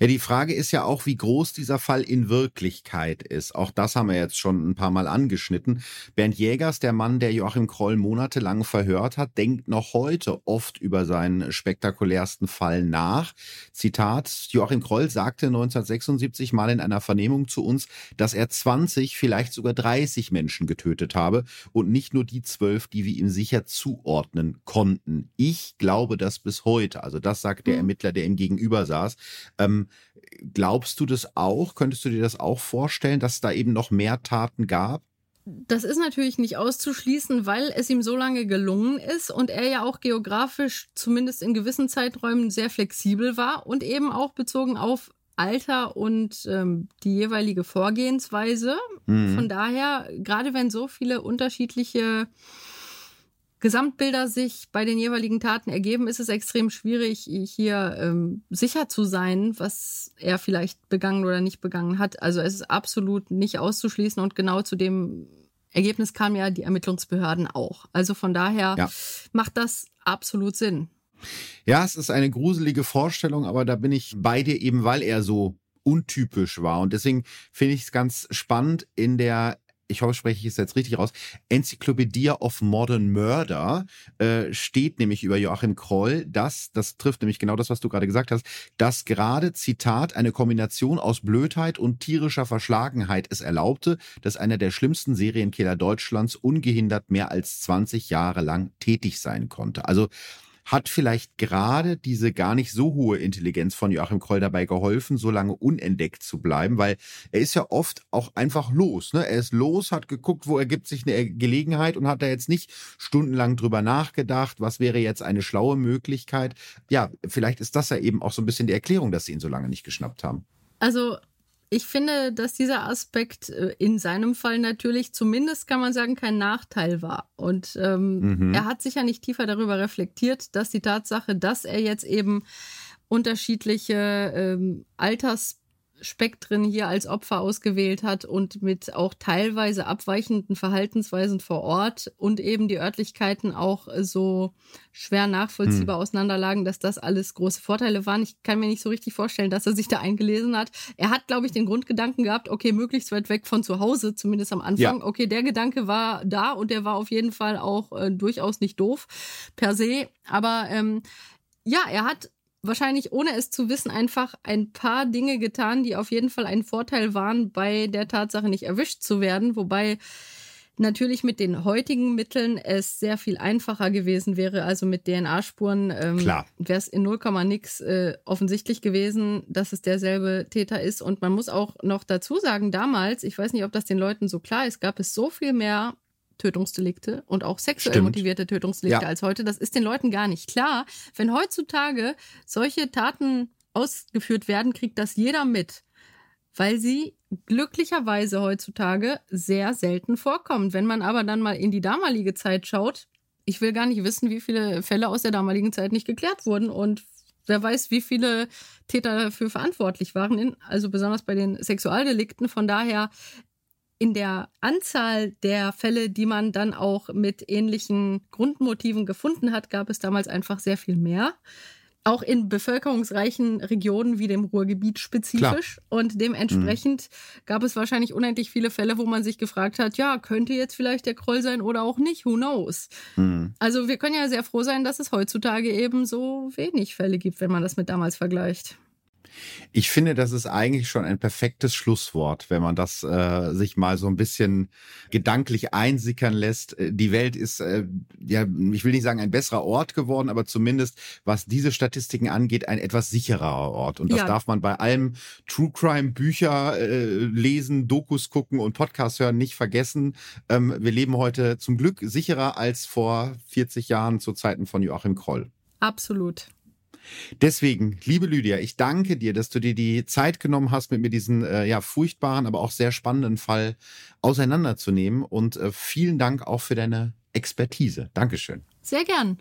Ja, die Frage ist ja auch, wie groß dieser Fall in Wirklichkeit ist. Auch das haben wir jetzt schon ein paar Mal angeschnitten. Bernd Jägers, der Mann, der Joachim Kroll monatelang verhört hat, denkt noch heute oft über seinen spektakulärsten Fall nach. Zitat, Joachim Kroll sagte 1976 mal in einer Vernehmung zu uns, dass er 20, vielleicht sogar 30 Menschen getötet habe und nicht nur die zwölf, die wir ihm sicher zuordnen konnten. Ich glaube das bis heute. Also das sagt der mhm. Ermittler, der ihm gegenüber saß. Ähm, glaubst du das auch? Könntest du dir das auch vorstellen, dass es da eben noch mehr Taten gab? Das ist natürlich nicht auszuschließen, weil es ihm so lange gelungen ist und er ja auch geografisch zumindest in gewissen Zeiträumen sehr flexibel war und eben auch bezogen auf Alter und ähm, die jeweilige Vorgehensweise. Mhm. Von daher, gerade wenn so viele unterschiedliche Gesamtbilder sich bei den jeweiligen Taten ergeben, ist es extrem schwierig, hier ähm, sicher zu sein, was er vielleicht begangen oder nicht begangen hat. Also es ist absolut nicht auszuschließen und genau zu dem Ergebnis kamen ja die Ermittlungsbehörden auch. Also von daher ja. macht das absolut Sinn. Ja, es ist eine gruselige Vorstellung, aber da bin ich bei dir eben, weil er so untypisch war. Und deswegen finde ich es ganz spannend in der ich hoffe, spreche ich es jetzt richtig raus, Encyclopedia of Modern Murder äh, steht nämlich über Joachim Kroll, dass, das trifft nämlich genau das, was du gerade gesagt hast, dass gerade, Zitat, eine Kombination aus Blödheit und tierischer Verschlagenheit es erlaubte, dass einer der schlimmsten Serienkiller Deutschlands ungehindert mehr als 20 Jahre lang tätig sein konnte. Also hat vielleicht gerade diese gar nicht so hohe Intelligenz von Joachim Kroll dabei geholfen, so lange unentdeckt zu bleiben, weil er ist ja oft auch einfach los. Ne? Er ist los, hat geguckt, wo ergibt sich eine Gelegenheit und hat da jetzt nicht stundenlang drüber nachgedacht, was wäre jetzt eine schlaue Möglichkeit. Ja, vielleicht ist das ja eben auch so ein bisschen die Erklärung, dass sie ihn so lange nicht geschnappt haben. Also ich finde, dass dieser Aspekt äh, in seinem Fall natürlich zumindest kann man sagen kein Nachteil war. Und ähm, mhm. er hat sicher nicht tiefer darüber reflektiert, dass die Tatsache, dass er jetzt eben unterschiedliche ähm, Alters Spektren hier als Opfer ausgewählt hat und mit auch teilweise abweichenden Verhaltensweisen vor Ort und eben die Örtlichkeiten auch so schwer nachvollziehbar hm. auseinanderlagen, dass das alles große Vorteile waren. Ich kann mir nicht so richtig vorstellen, dass er sich da eingelesen hat. Er hat, glaube ich, den Grundgedanken gehabt, okay, möglichst weit weg von zu Hause, zumindest am Anfang. Ja. Okay, der Gedanke war da und der war auf jeden Fall auch äh, durchaus nicht doof per se. Aber ähm, ja, er hat wahrscheinlich ohne es zu wissen einfach ein paar Dinge getan, die auf jeden Fall ein Vorteil waren, bei der Tatsache nicht erwischt zu werden, wobei natürlich mit den heutigen Mitteln es sehr viel einfacher gewesen wäre, also mit DNA-Spuren ähm, wäre es in 0, nix äh, offensichtlich gewesen, dass es derselbe Täter ist. Und man muss auch noch dazu sagen, damals, ich weiß nicht, ob das den Leuten so klar ist, gab es so viel mehr Tötungsdelikte und auch sexuell Stimmt. motivierte Tötungsdelikte ja. als heute. Das ist den Leuten gar nicht klar. Wenn heutzutage solche Taten ausgeführt werden, kriegt das jeder mit, weil sie glücklicherweise heutzutage sehr selten vorkommen. Wenn man aber dann mal in die damalige Zeit schaut, ich will gar nicht wissen, wie viele Fälle aus der damaligen Zeit nicht geklärt wurden und wer weiß, wie viele Täter dafür verantwortlich waren, also besonders bei den Sexualdelikten. Von daher in der Anzahl der Fälle, die man dann auch mit ähnlichen Grundmotiven gefunden hat, gab es damals einfach sehr viel mehr auch in bevölkerungsreichen Regionen wie dem Ruhrgebiet spezifisch. Klar. Und dementsprechend mhm. gab es wahrscheinlich unendlich viele Fälle, wo man sich gefragt hat, ja, könnte jetzt vielleicht der Kroll sein oder auch nicht, who knows. Mhm. Also wir können ja sehr froh sein, dass es heutzutage eben so wenig Fälle gibt, wenn man das mit damals vergleicht. Ich finde, das ist eigentlich schon ein perfektes Schlusswort, wenn man das äh, sich mal so ein bisschen gedanklich einsickern lässt. Äh, die Welt ist, äh, ja, ich will nicht sagen ein besserer Ort geworden, aber zumindest was diese Statistiken angeht, ein etwas sicherer Ort. Und das ja. darf man bei allem True Crime Bücher äh, lesen, Dokus gucken und Podcasts hören nicht vergessen. Ähm, wir leben heute zum Glück sicherer als vor 40 Jahren zu Zeiten von Joachim Kroll. Absolut. Deswegen, liebe Lydia, ich danke dir, dass du dir die Zeit genommen hast, mit mir diesen äh, ja furchtbaren, aber auch sehr spannenden Fall auseinanderzunehmen. Und äh, vielen Dank auch für deine Expertise. Dankeschön. Sehr gern.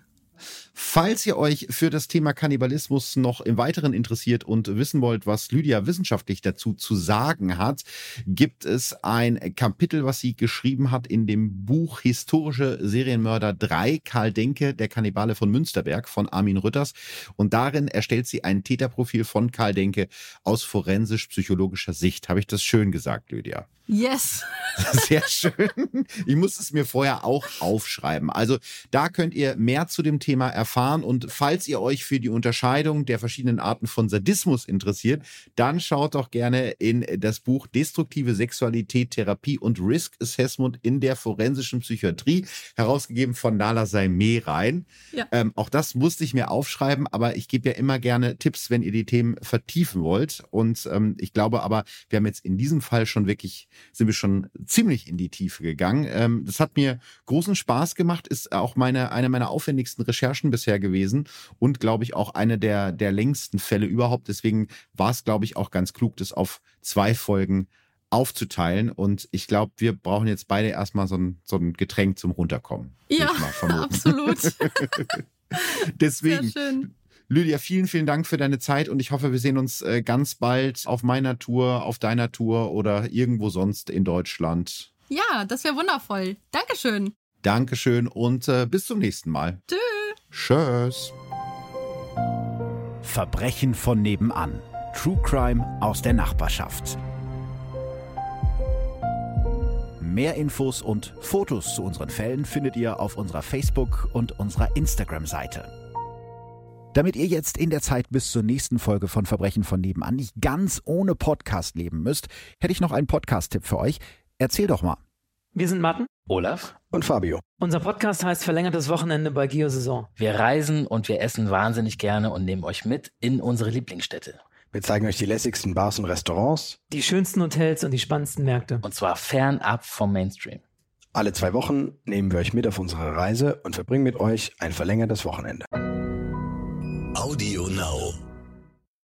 Falls ihr euch für das Thema Kannibalismus noch im Weiteren interessiert und wissen wollt, was Lydia wissenschaftlich dazu zu sagen hat, gibt es ein Kapitel, was sie geschrieben hat in dem Buch Historische Serienmörder 3, Karl Denke, der Kannibale von Münsterberg von Armin Rütters. Und darin erstellt sie ein Täterprofil von Karl Denke aus forensisch-psychologischer Sicht. Habe ich das schön gesagt, Lydia? Yes. Sehr schön. Ich muss es mir vorher auch aufschreiben. Also da könnt ihr mehr zu dem Thema erfahren. Und falls ihr euch für die Unterscheidung der verschiedenen Arten von Sadismus interessiert, dann schaut doch gerne in das Buch Destruktive Sexualität, Therapie und Risk Assessment in der forensischen Psychiatrie, herausgegeben von Nala Saimeh rein. Ja. Ähm, auch das musste ich mir aufschreiben, aber ich gebe ja immer gerne Tipps, wenn ihr die Themen vertiefen wollt. Und ähm, ich glaube aber, wir haben jetzt in diesem Fall schon wirklich sind wir schon ziemlich in die Tiefe gegangen. Ähm, das hat mir großen Spaß gemacht, ist auch meine, eine meiner aufwendigsten Recherchen bisher gewesen und glaube ich auch eine der, der längsten Fälle überhaupt. Deswegen war es, glaube ich, auch ganz klug, das auf zwei Folgen aufzuteilen. Und ich glaube, wir brauchen jetzt beide erstmal so ein, so ein Getränk zum Runterkommen. Ja, absolut. Deswegen, Lydia, vielen, vielen Dank für deine Zeit und ich hoffe, wir sehen uns äh, ganz bald auf meiner Tour, auf deiner Tour oder irgendwo sonst in Deutschland. Ja, das wäre wundervoll. Dankeschön. Dankeschön und äh, bis zum nächsten Mal. Tschüss. Tschüss. Verbrechen von nebenan. True Crime aus der Nachbarschaft. Mehr Infos und Fotos zu unseren Fällen findet ihr auf unserer Facebook- und unserer Instagram-Seite. Damit ihr jetzt in der Zeit bis zur nächsten Folge von Verbrechen von nebenan nicht ganz ohne Podcast leben müsst, hätte ich noch einen Podcast-Tipp für euch. Erzähl doch mal. Wir sind Martin, Olaf und Fabio. Unser Podcast heißt Verlängertes Wochenende bei Geosaison. Wir reisen und wir essen wahnsinnig gerne und nehmen euch mit in unsere Lieblingsstädte. Wir zeigen euch die lässigsten Bars und Restaurants, die schönsten Hotels und die spannendsten Märkte. Und zwar fernab vom Mainstream. Alle zwei Wochen nehmen wir euch mit auf unsere Reise und verbringen mit euch ein verlängertes Wochenende. Audio Now.